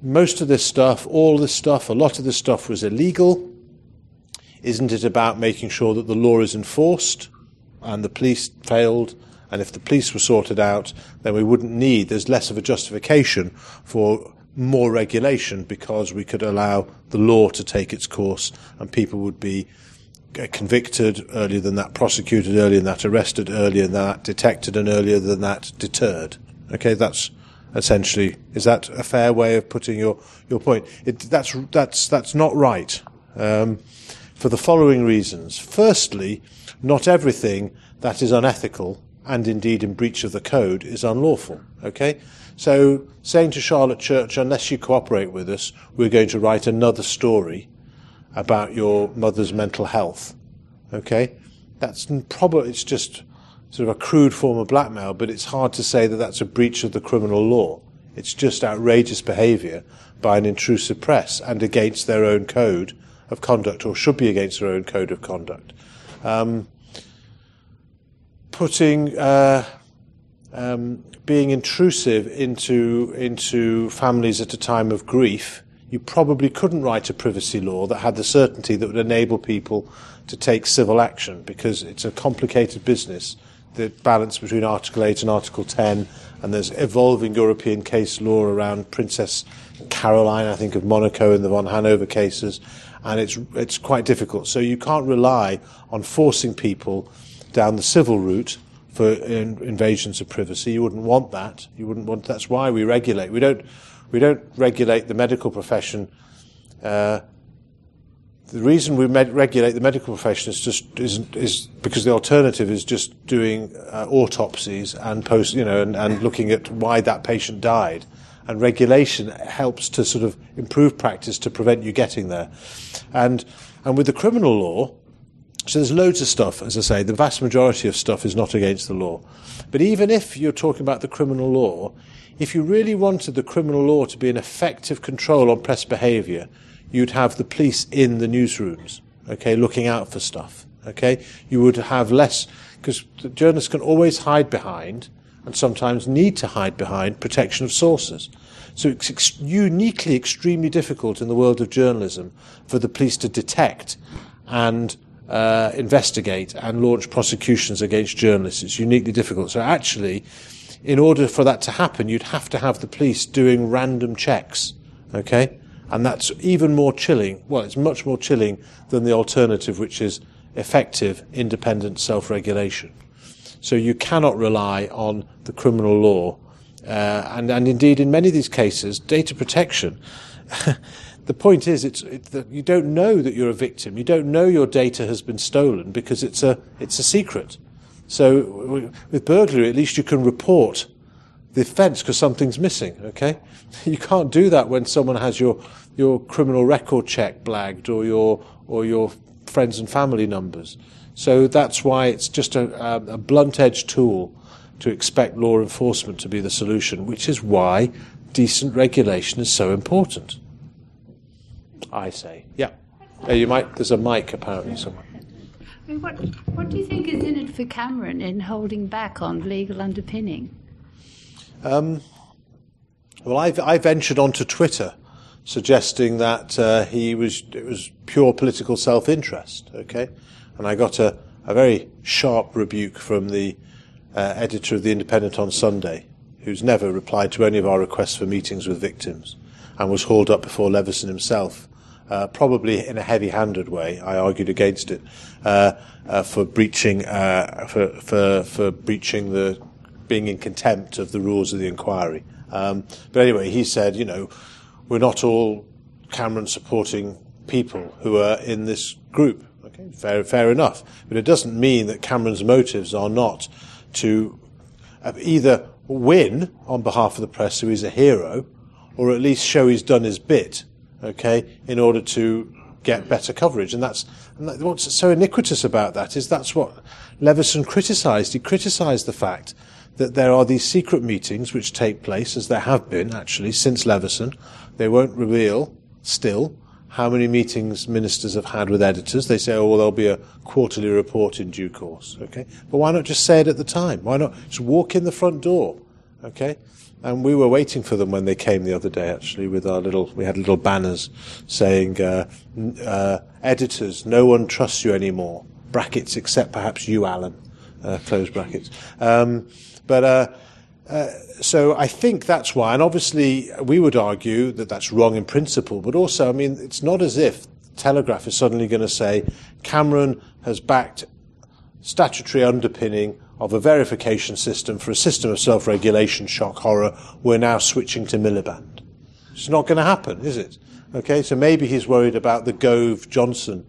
most of this stuff, all this stuff, a lot of this stuff was illegal. Isn't it about making sure that the law is enforced and the police failed? And if the police were sorted out, then we wouldn't need, there's less of a justification for more regulation because we could allow the law to take its course and people would be uh, convicted, earlier than that prosecuted, earlier than that arrested, earlier than that detected, and earlier than that deterred. Okay, that's essentially is that a fair way of putting your your point? It, that's that's that's not right. Um, for the following reasons. Firstly, not everything that is unethical and indeed in breach of the code is unlawful. Okay? So saying to Charlotte Church, unless you cooperate with us, we're going to write another story about your mother's mental health. Okay? That's probably, it's just sort of a crude form of blackmail, but it's hard to say that that's a breach of the criminal law. It's just outrageous behavior by an intrusive press and against their own code of conduct, or should be against their own code of conduct. Um, putting, uh, um, being intrusive into, into families at a time of grief, you probably couldn't write a privacy law that had the certainty that would enable people to take civil action because it's a complicated business the balance between Article 8 and Article 10, and there's evolving European case law around Princess Caroline, I think, of Monaco and the von Hannover cases, and it's, it's quite difficult. So you can't rely on forcing people down the civil route for in, invasions of privacy. You wouldn't want that. You wouldn't want. That's why we regulate. We don't. We don't regulate the medical profession uh, the reason we med- regulate the medical profession is just is, is because the alternative is just doing uh, autopsies and post, you know, and, and looking at why that patient died. And regulation helps to sort of improve practice to prevent you getting there. And and with the criminal law, so there's loads of stuff. As I say, the vast majority of stuff is not against the law. But even if you're talking about the criminal law, if you really wanted the criminal law to be an effective control on press behaviour, you'd have the police in the newsrooms, okay, looking out for stuff, okay? You would have less, because journalists can always hide behind, and sometimes need to hide behind, protection of sources. So it's ex- uniquely extremely difficult in the world of journalism for the police to detect and uh, investigate and launch prosecutions against journalists. It's uniquely difficult. So actually, in order for that to happen, you'd have to have the police doing random checks. Okay? And that's even more chilling. Well, it's much more chilling than the alternative, which is effective, independent self-regulation. So you cannot rely on the criminal law. Uh, and, and indeed, in many of these cases, data protection. <laughs> the point is, it's, you don't know that you're a victim. You don't know your data has been stolen because it's a, it's a secret. So with burglary, at least you can report the offence because something's missing. Okay, <laughs> you can't do that when someone has your your criminal record check blagged or your or your friends and family numbers. So that's why it's just a, um, a, a blunt-edged tool to expect law enforcement to be the solution, which is why decent regulation is so important. I say, yeah. You might. There's a mic apparently somewhere. What, what do you think is in it for Cameron in holding back on legal underpinning? Um, well, I, I ventured onto Twitter suggesting that uh, he was it was pure political self-interest. Okay, and I got a, a very sharp rebuke from the uh, editor of the Independent on Sunday, who's never replied to any of our requests for meetings with victims, and was hauled up before Leveson himself. Uh, probably in a heavy-handed way, I argued against it uh, uh, for breaching uh, for, for for breaching the being in contempt of the rules of the inquiry. Um, but anyway, he said, you know, we're not all Cameron supporting people who are in this group. Okay, fair, fair enough. But it doesn't mean that Cameron's motives are not to uh, either win on behalf of the press, so he's a hero, or at least show he's done his bit, okay, in order to get better coverage. And that's and that, what's so iniquitous about that is that's what Leveson criticised. He criticised the fact that there are these secret meetings which take place, as there have been actually since Leveson. They won't reveal still how many meetings ministers have had with editors. They say, oh, well, there'll be a quarterly report in due course. Okay? But why not just say it at the time? Why not just walk in the front door? Okay? And we were waiting for them when they came the other day, actually, with our little, we had little banners saying, uh, uh, editors, no one trusts you anymore. Brackets, except perhaps you, Alan. Uh, close brackets. Um, but uh, uh, so I think that's why, and obviously we would argue that that's wrong in principle, but also, I mean, it's not as if Telegraph is suddenly going to say Cameron has backed statutory underpinning of a verification system for a system of self-regulation, shock horror. We're now switching to Miliband. It's not going to happen, is it? Okay, so maybe he's worried about the Gove Johnson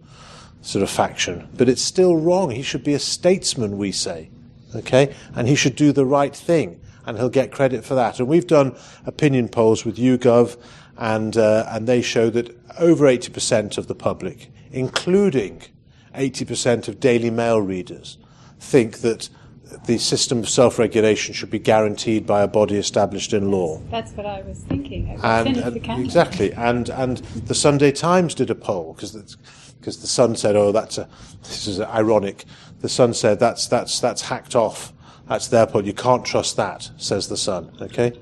sort of faction, but it's still wrong. He should be a statesman, we say. Okay, and he should do the right thing, and he'll get credit for that. And we've done opinion polls with YouGov, and uh, and they show that over 80% of the public, including 80% of Daily Mail readers, think that the system of self-regulation should be guaranteed by a body established in law. That's what I was thinking. And, and exactly, and and the Sunday Times did a poll because because the Sun said, "Oh, that's a this is ironic." The Sun said, "That's that's that's hacked off. That's their poll. You can't trust that," says the Sun. Okay,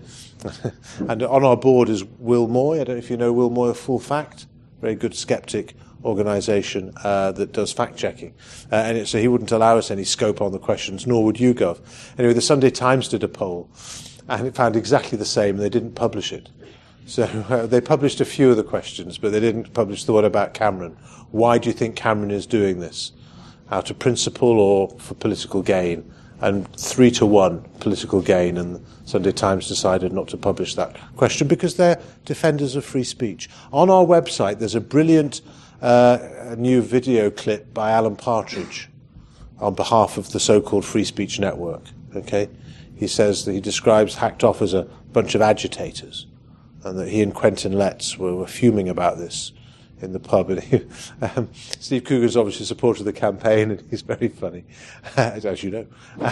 <laughs> and on our board is Will Moy. I don't know if you know Will Moy of Full Fact. Very good skeptic organisation uh, that does fact checking. Uh, and it, so he wouldn't allow us any scope on the questions, nor would YouGov. Anyway, the Sunday Times did a poll, and it found exactly the same, and they didn't publish it. So uh, they published a few of the questions, but they didn't publish the one about Cameron. Why do you think Cameron is doing this? Out of principle or for political gain? And three to one political gain, and Sunday Times decided not to publish that question because they're defenders of free speech. On our website, there's a brilliant uh, new video clip by Alan Partridge on behalf of the so-called Free Speech Network. Okay, he says that he describes Hacked Off as a bunch of agitators, and that he and Quentin Letts were, were fuming about this in the pub. <laughs> And he, um, Steve Coogan's obviously supported the campaign, and he's very funny, <laughs> as you know.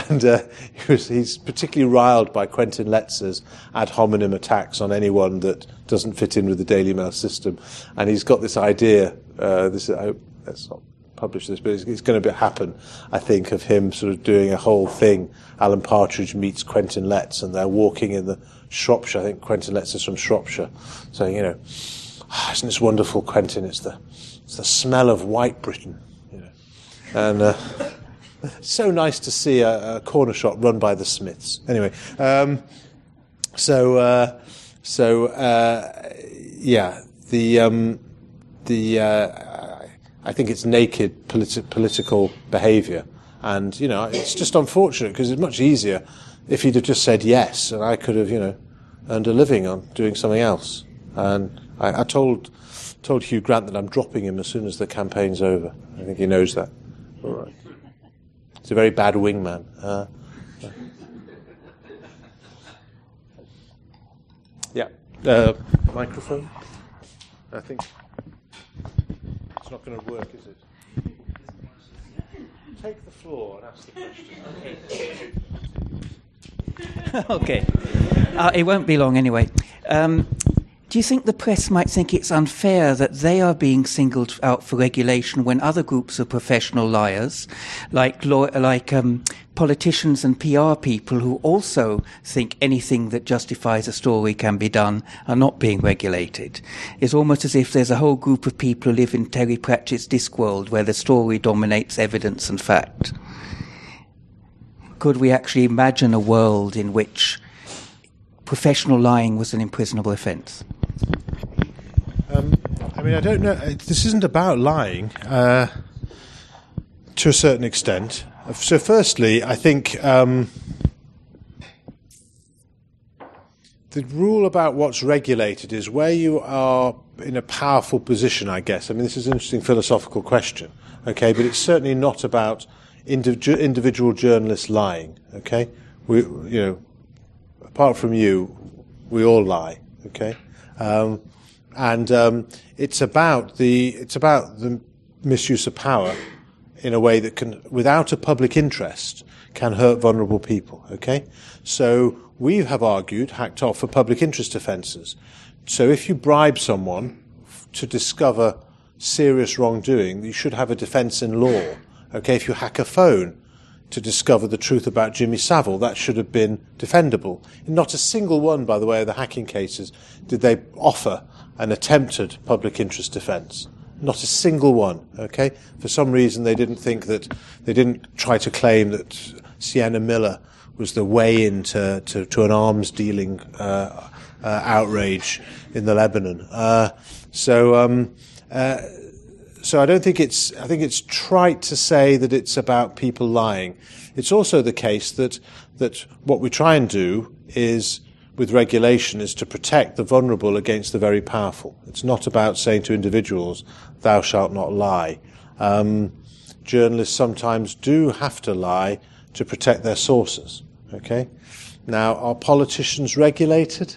And uh, he was, he's particularly riled by Quentin Letts's ad hominem attacks on anyone that doesn't fit in with the Daily Mail system. And he's got this idea. Uh, this hope let's not publish this, but it's, it's going to be, happen. I think of him sort of doing a whole thing. Alan Partridge meets Quentin Letts, and they're walking in the Shropshire. I think Quentin Letts is from Shropshire, saying, you know oh, <sighs> isn't this wonderful, Quentin? It's the, it's the smell of white Britain. You know. And uh, <laughs> so nice to see a, a, corner shop run by the Smiths. Anyway, um, so, uh, so uh, yeah, the, um, the, uh, I think it's naked politi- political behaviour. And, you know, it's just unfortunate because it's much easier if he'd have just said yes and I could have, you know, earned a living on doing something else. And I, I told told Hugh Grant that I'm dropping him as soon as the campaign's over. I think he knows that. All right. He's a very bad wingman. Uh, yeah. Uh, microphone. I think it's not going to work, is it? Take the floor and ask the question. <laughs> okay. Uh, it won't be long anyway. Um, do you think the press might think it's unfair that they are being singled out for regulation when other groups of professional liars, like law, like um, politicians and PR people who also think anything that justifies a story can be done, are not being regulated? It's almost as if there's a whole group of people who live in Terry Pratchett's Discworld where the story dominates evidence and fact. Could we actually imagine a world in which professional lying was an imprisonable offence? Um, I mean, I don't know. This isn't about lying uh, to a certain extent. So, firstly, I think um, the rule about what's regulated is where you are in a powerful position, I guess. I mean, this is an interesting philosophical question, okay, but it's certainly not about individual, individual journalists lying, okay? We, you know, apart from you, we all lie, okay? Um, and um, it's about the it's about the misuse of power in a way that can, without a public interest, can hurt vulnerable people. Okay, so we have argued hacked off for public interest offences. So if you bribe someone to discover serious wrongdoing, you should have a defence in law. Okay, if you hack a phone to discover the truth about Jimmy Savile, that should have been defendable. In not a single one, by the way, of the hacking cases did they offer an attempted public interest defence. Not a single one, okay? For some reason, they didn't think that, they didn't try to claim that Sienna Miller was the way into to, to an arms dealing uh, uh, outrage in the Lebanon. Uh, so, um, uh, so I don't think it's. I think it's trite to say that it's about people lying. It's also the case that that what we try and do is with regulation is to protect the vulnerable against the very powerful. It's not about saying to individuals, "Thou shalt not lie." Um, journalists sometimes do have to lie to protect their sources. Okay. Now, are politicians regulated?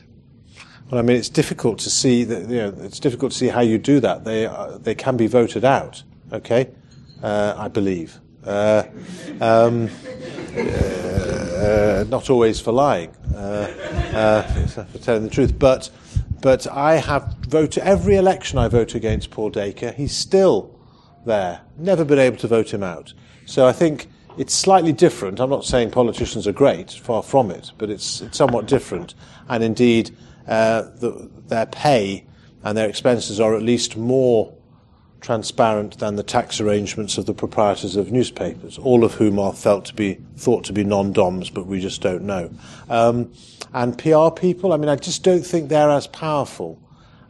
Well, I mean, it's difficult to see that. You know, it's difficult to see how you do that. They uh, they can be voted out. Okay, uh, I believe. Uh, um, uh, not always for lying, uh, uh, <laughs> for telling the truth, but but I have voted every election. I vote against Paul Dacre. He's still there. Never been able to vote him out. So I think it's slightly different. I'm not saying politicians are great, far from it, but it's, it's somewhat different. And indeed, uh, the, their pay and their expenses are at least more transparent than the tax arrangements of the proprietors of newspapers, all of whom are felt to be thought to be non-doms, but we just don't know. Um, and PR people, I mean, I just don't think they're as powerful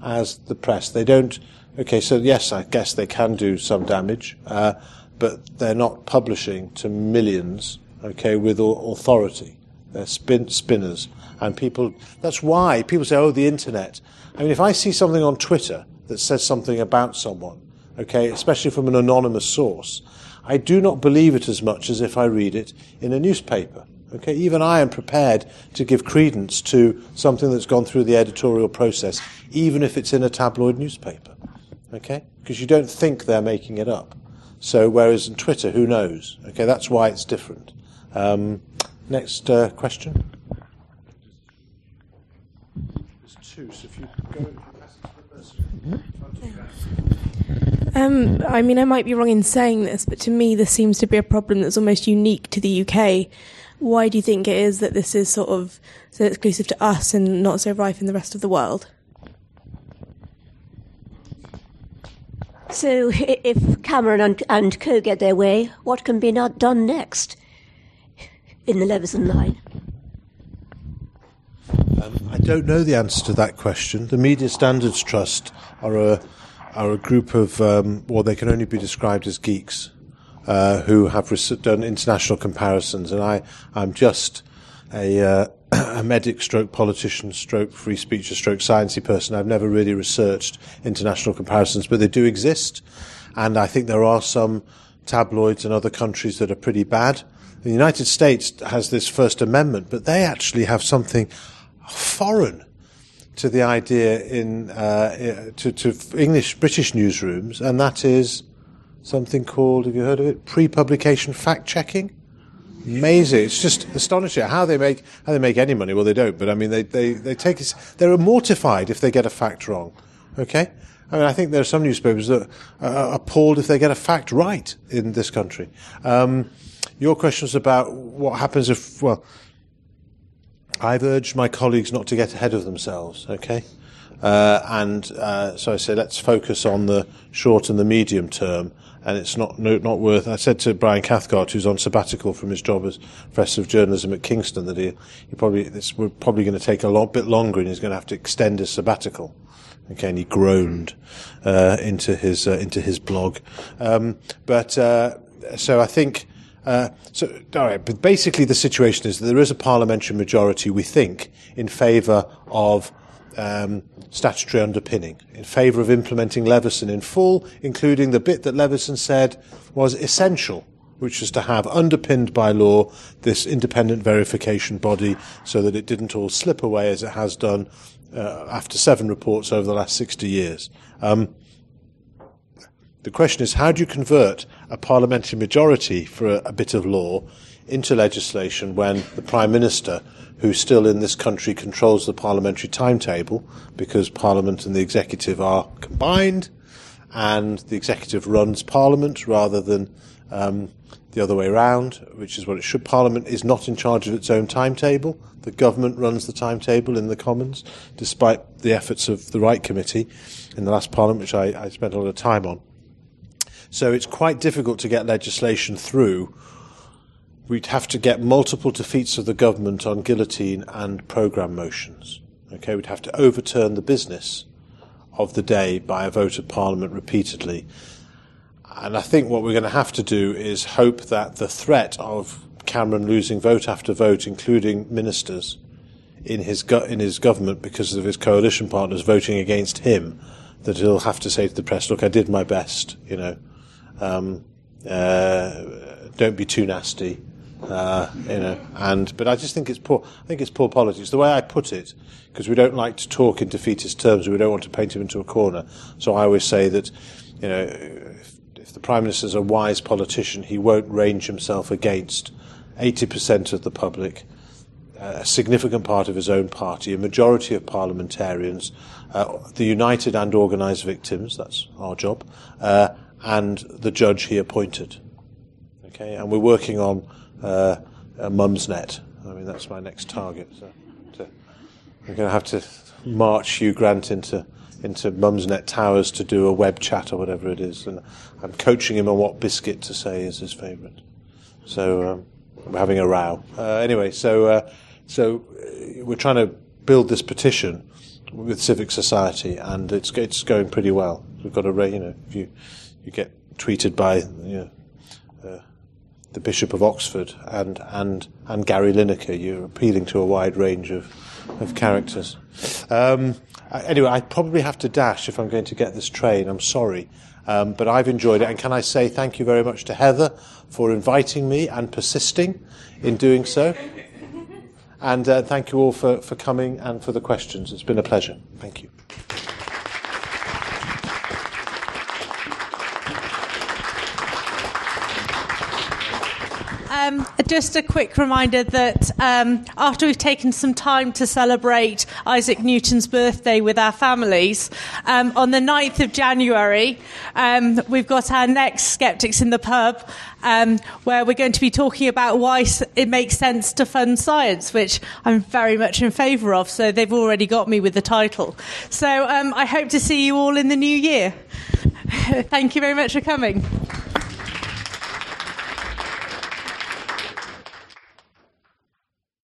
as the press. They don't. Okay, so yes, I guess they can do some damage. Uh, but they're not publishing to millions, okay, with authority. They're spin- spinners. And people, that's why people say, oh, the internet. I mean, if I see something on Twitter that says something about someone, okay, especially from an anonymous source, I do not believe it as much as if I read it in a newspaper. Okay, even I am prepared to give credence to something that's gone through the editorial process, even if it's in a tabloid newspaper. Okay? Because you don't think they're making it up. So whereas in Twitter, who knows? Okay, that's why it's different. Um, next uh, question. There's two, so if you go um, I mean, I might be wrong in saying this, but to me, this seems to be a problem that's almost unique to the UK. Why do you think it is that this is sort of so exclusive to us and not so rife in the rest of the world? So, if Cameron and, and co get their way, what can be not done next in the Leveson line? Um, I don't know the answer to that question. The Media Standards Trust are a are a group of, um, well, they can only be described as geeks uh, who have done international comparisons, and I I'm just a uh, <clears throat> a medic stroke politician stroke free speech stroke sciencey person. I've never really researched international comparisons, but they do exist. And I think there are some tabloids in other countries that are pretty bad. The United States has this First Amendment, but they actually have something foreign to the idea in uh, to, to English British newsrooms, and that is something called, have you heard of it, pre-publication fact checking? Amazing. It's just astonishing how they make how they make any money. Well, they don't, but I mean, they they they take it. They're mortified if they get a fact wrong. Okay. I mean, I think there are some newspapers that are appalled if they get a fact right in this country. Um, your question was about what happens if, well, I've urged my colleagues not to get ahead of themselves, okay? Uh, and uh, so I say let's focus on the short and the medium term and it's not no, not worth. I said to Brian Cathcart, who's on sabbatical from his job as professor of journalism at Kingston, that he, he probably this we're probably going to take a lot bit longer, and he's going to have to extend his sabbatical. Okay, and he groaned uh, into his uh, into his blog, um, but uh, so I think. Uh, so, all right, but basically the situation is that there is a parliamentary majority, we think, in favour of um, statutory underpinning in favour of implementing Leveson in full, including the bit that Leveson said was essential, which was to have underpinned by law this independent verification body so that it didn't all slip away as it has done uh, after seven reports over the last 60 years. Um, the question is, how do you convert a parliamentary majority for a, a bit of law into legislation when the Prime Minister who still in this country controls the parliamentary timetable because Parliament and the executive are combined, and the executive runs Parliament rather than um, the other way around, which is what it should. Parliament is not in charge of its own timetable. The government runs the timetable in the Commons, despite the efforts of the Wright Committee in the last Parliament, which I, I spent a lot of time on. So it's quite difficult to get legislation through we'd have to get multiple defeats of the government on guillotine and programme motions. Okay, we'd have to overturn the business of the day by a vote of Parliament repeatedly. and I think what we're going to have to do is hope that the threat of Cameron losing vote after vote, including ministers in his go- in his government because of his coalition partners voting against him, that he'll have to say to the press, "Look, I did my best. You know, um, uh, don't be too nasty." Uh, you know, and but I just think it's poor. I think it's poor politics. The way I put it, because we don't like to talk in defeatist terms, we don't want to paint him into a corner. So I always say that, you know, if, if the prime minister is a wise politician, he won't range himself against 80% of the public, uh, a significant part of his own party, a majority of parliamentarians, uh, the united and organised victims. That's our job, uh, and the judge he appointed. Okay, and we're working on uh, Mumsnet. I mean, that's my next target. So, to, going to have to march Hugh Grant into into Mumsnet Towers to do a web chat or whatever it is, and I'm coaching him on what biscuit to say is his favourite. So um, we're having a row. Uh, anyway, so uh, so uh, we're trying to build this petition with civic society, and it's it's going pretty well. We've got a you know if you you get tweeted by you know, uh, the Bishop of Oxford and and and Gary Lineker. You're appealing to a wide range of of characters. Um, anyway, I probably have to dash if I'm going to get this train. I'm sorry. Um, but I've enjoyed it. And can I say thank you very much to Heather for inviting me and persisting in doing so? And uh, thank you all for, for coming and for the questions. It's been a pleasure. Thank you. Um, just a quick reminder that um, after we've taken some time to celebrate Isaac Newton's birthday with our families, um, on the 9th of January, um, we've got our next Skeptics in the Pub, um, where we're going to be talking about why it makes sense to fund science, which I'm very much in favour of. So they've already got me with the title. So um, I hope to see you all in the new year. <laughs> Thank you very much for coming.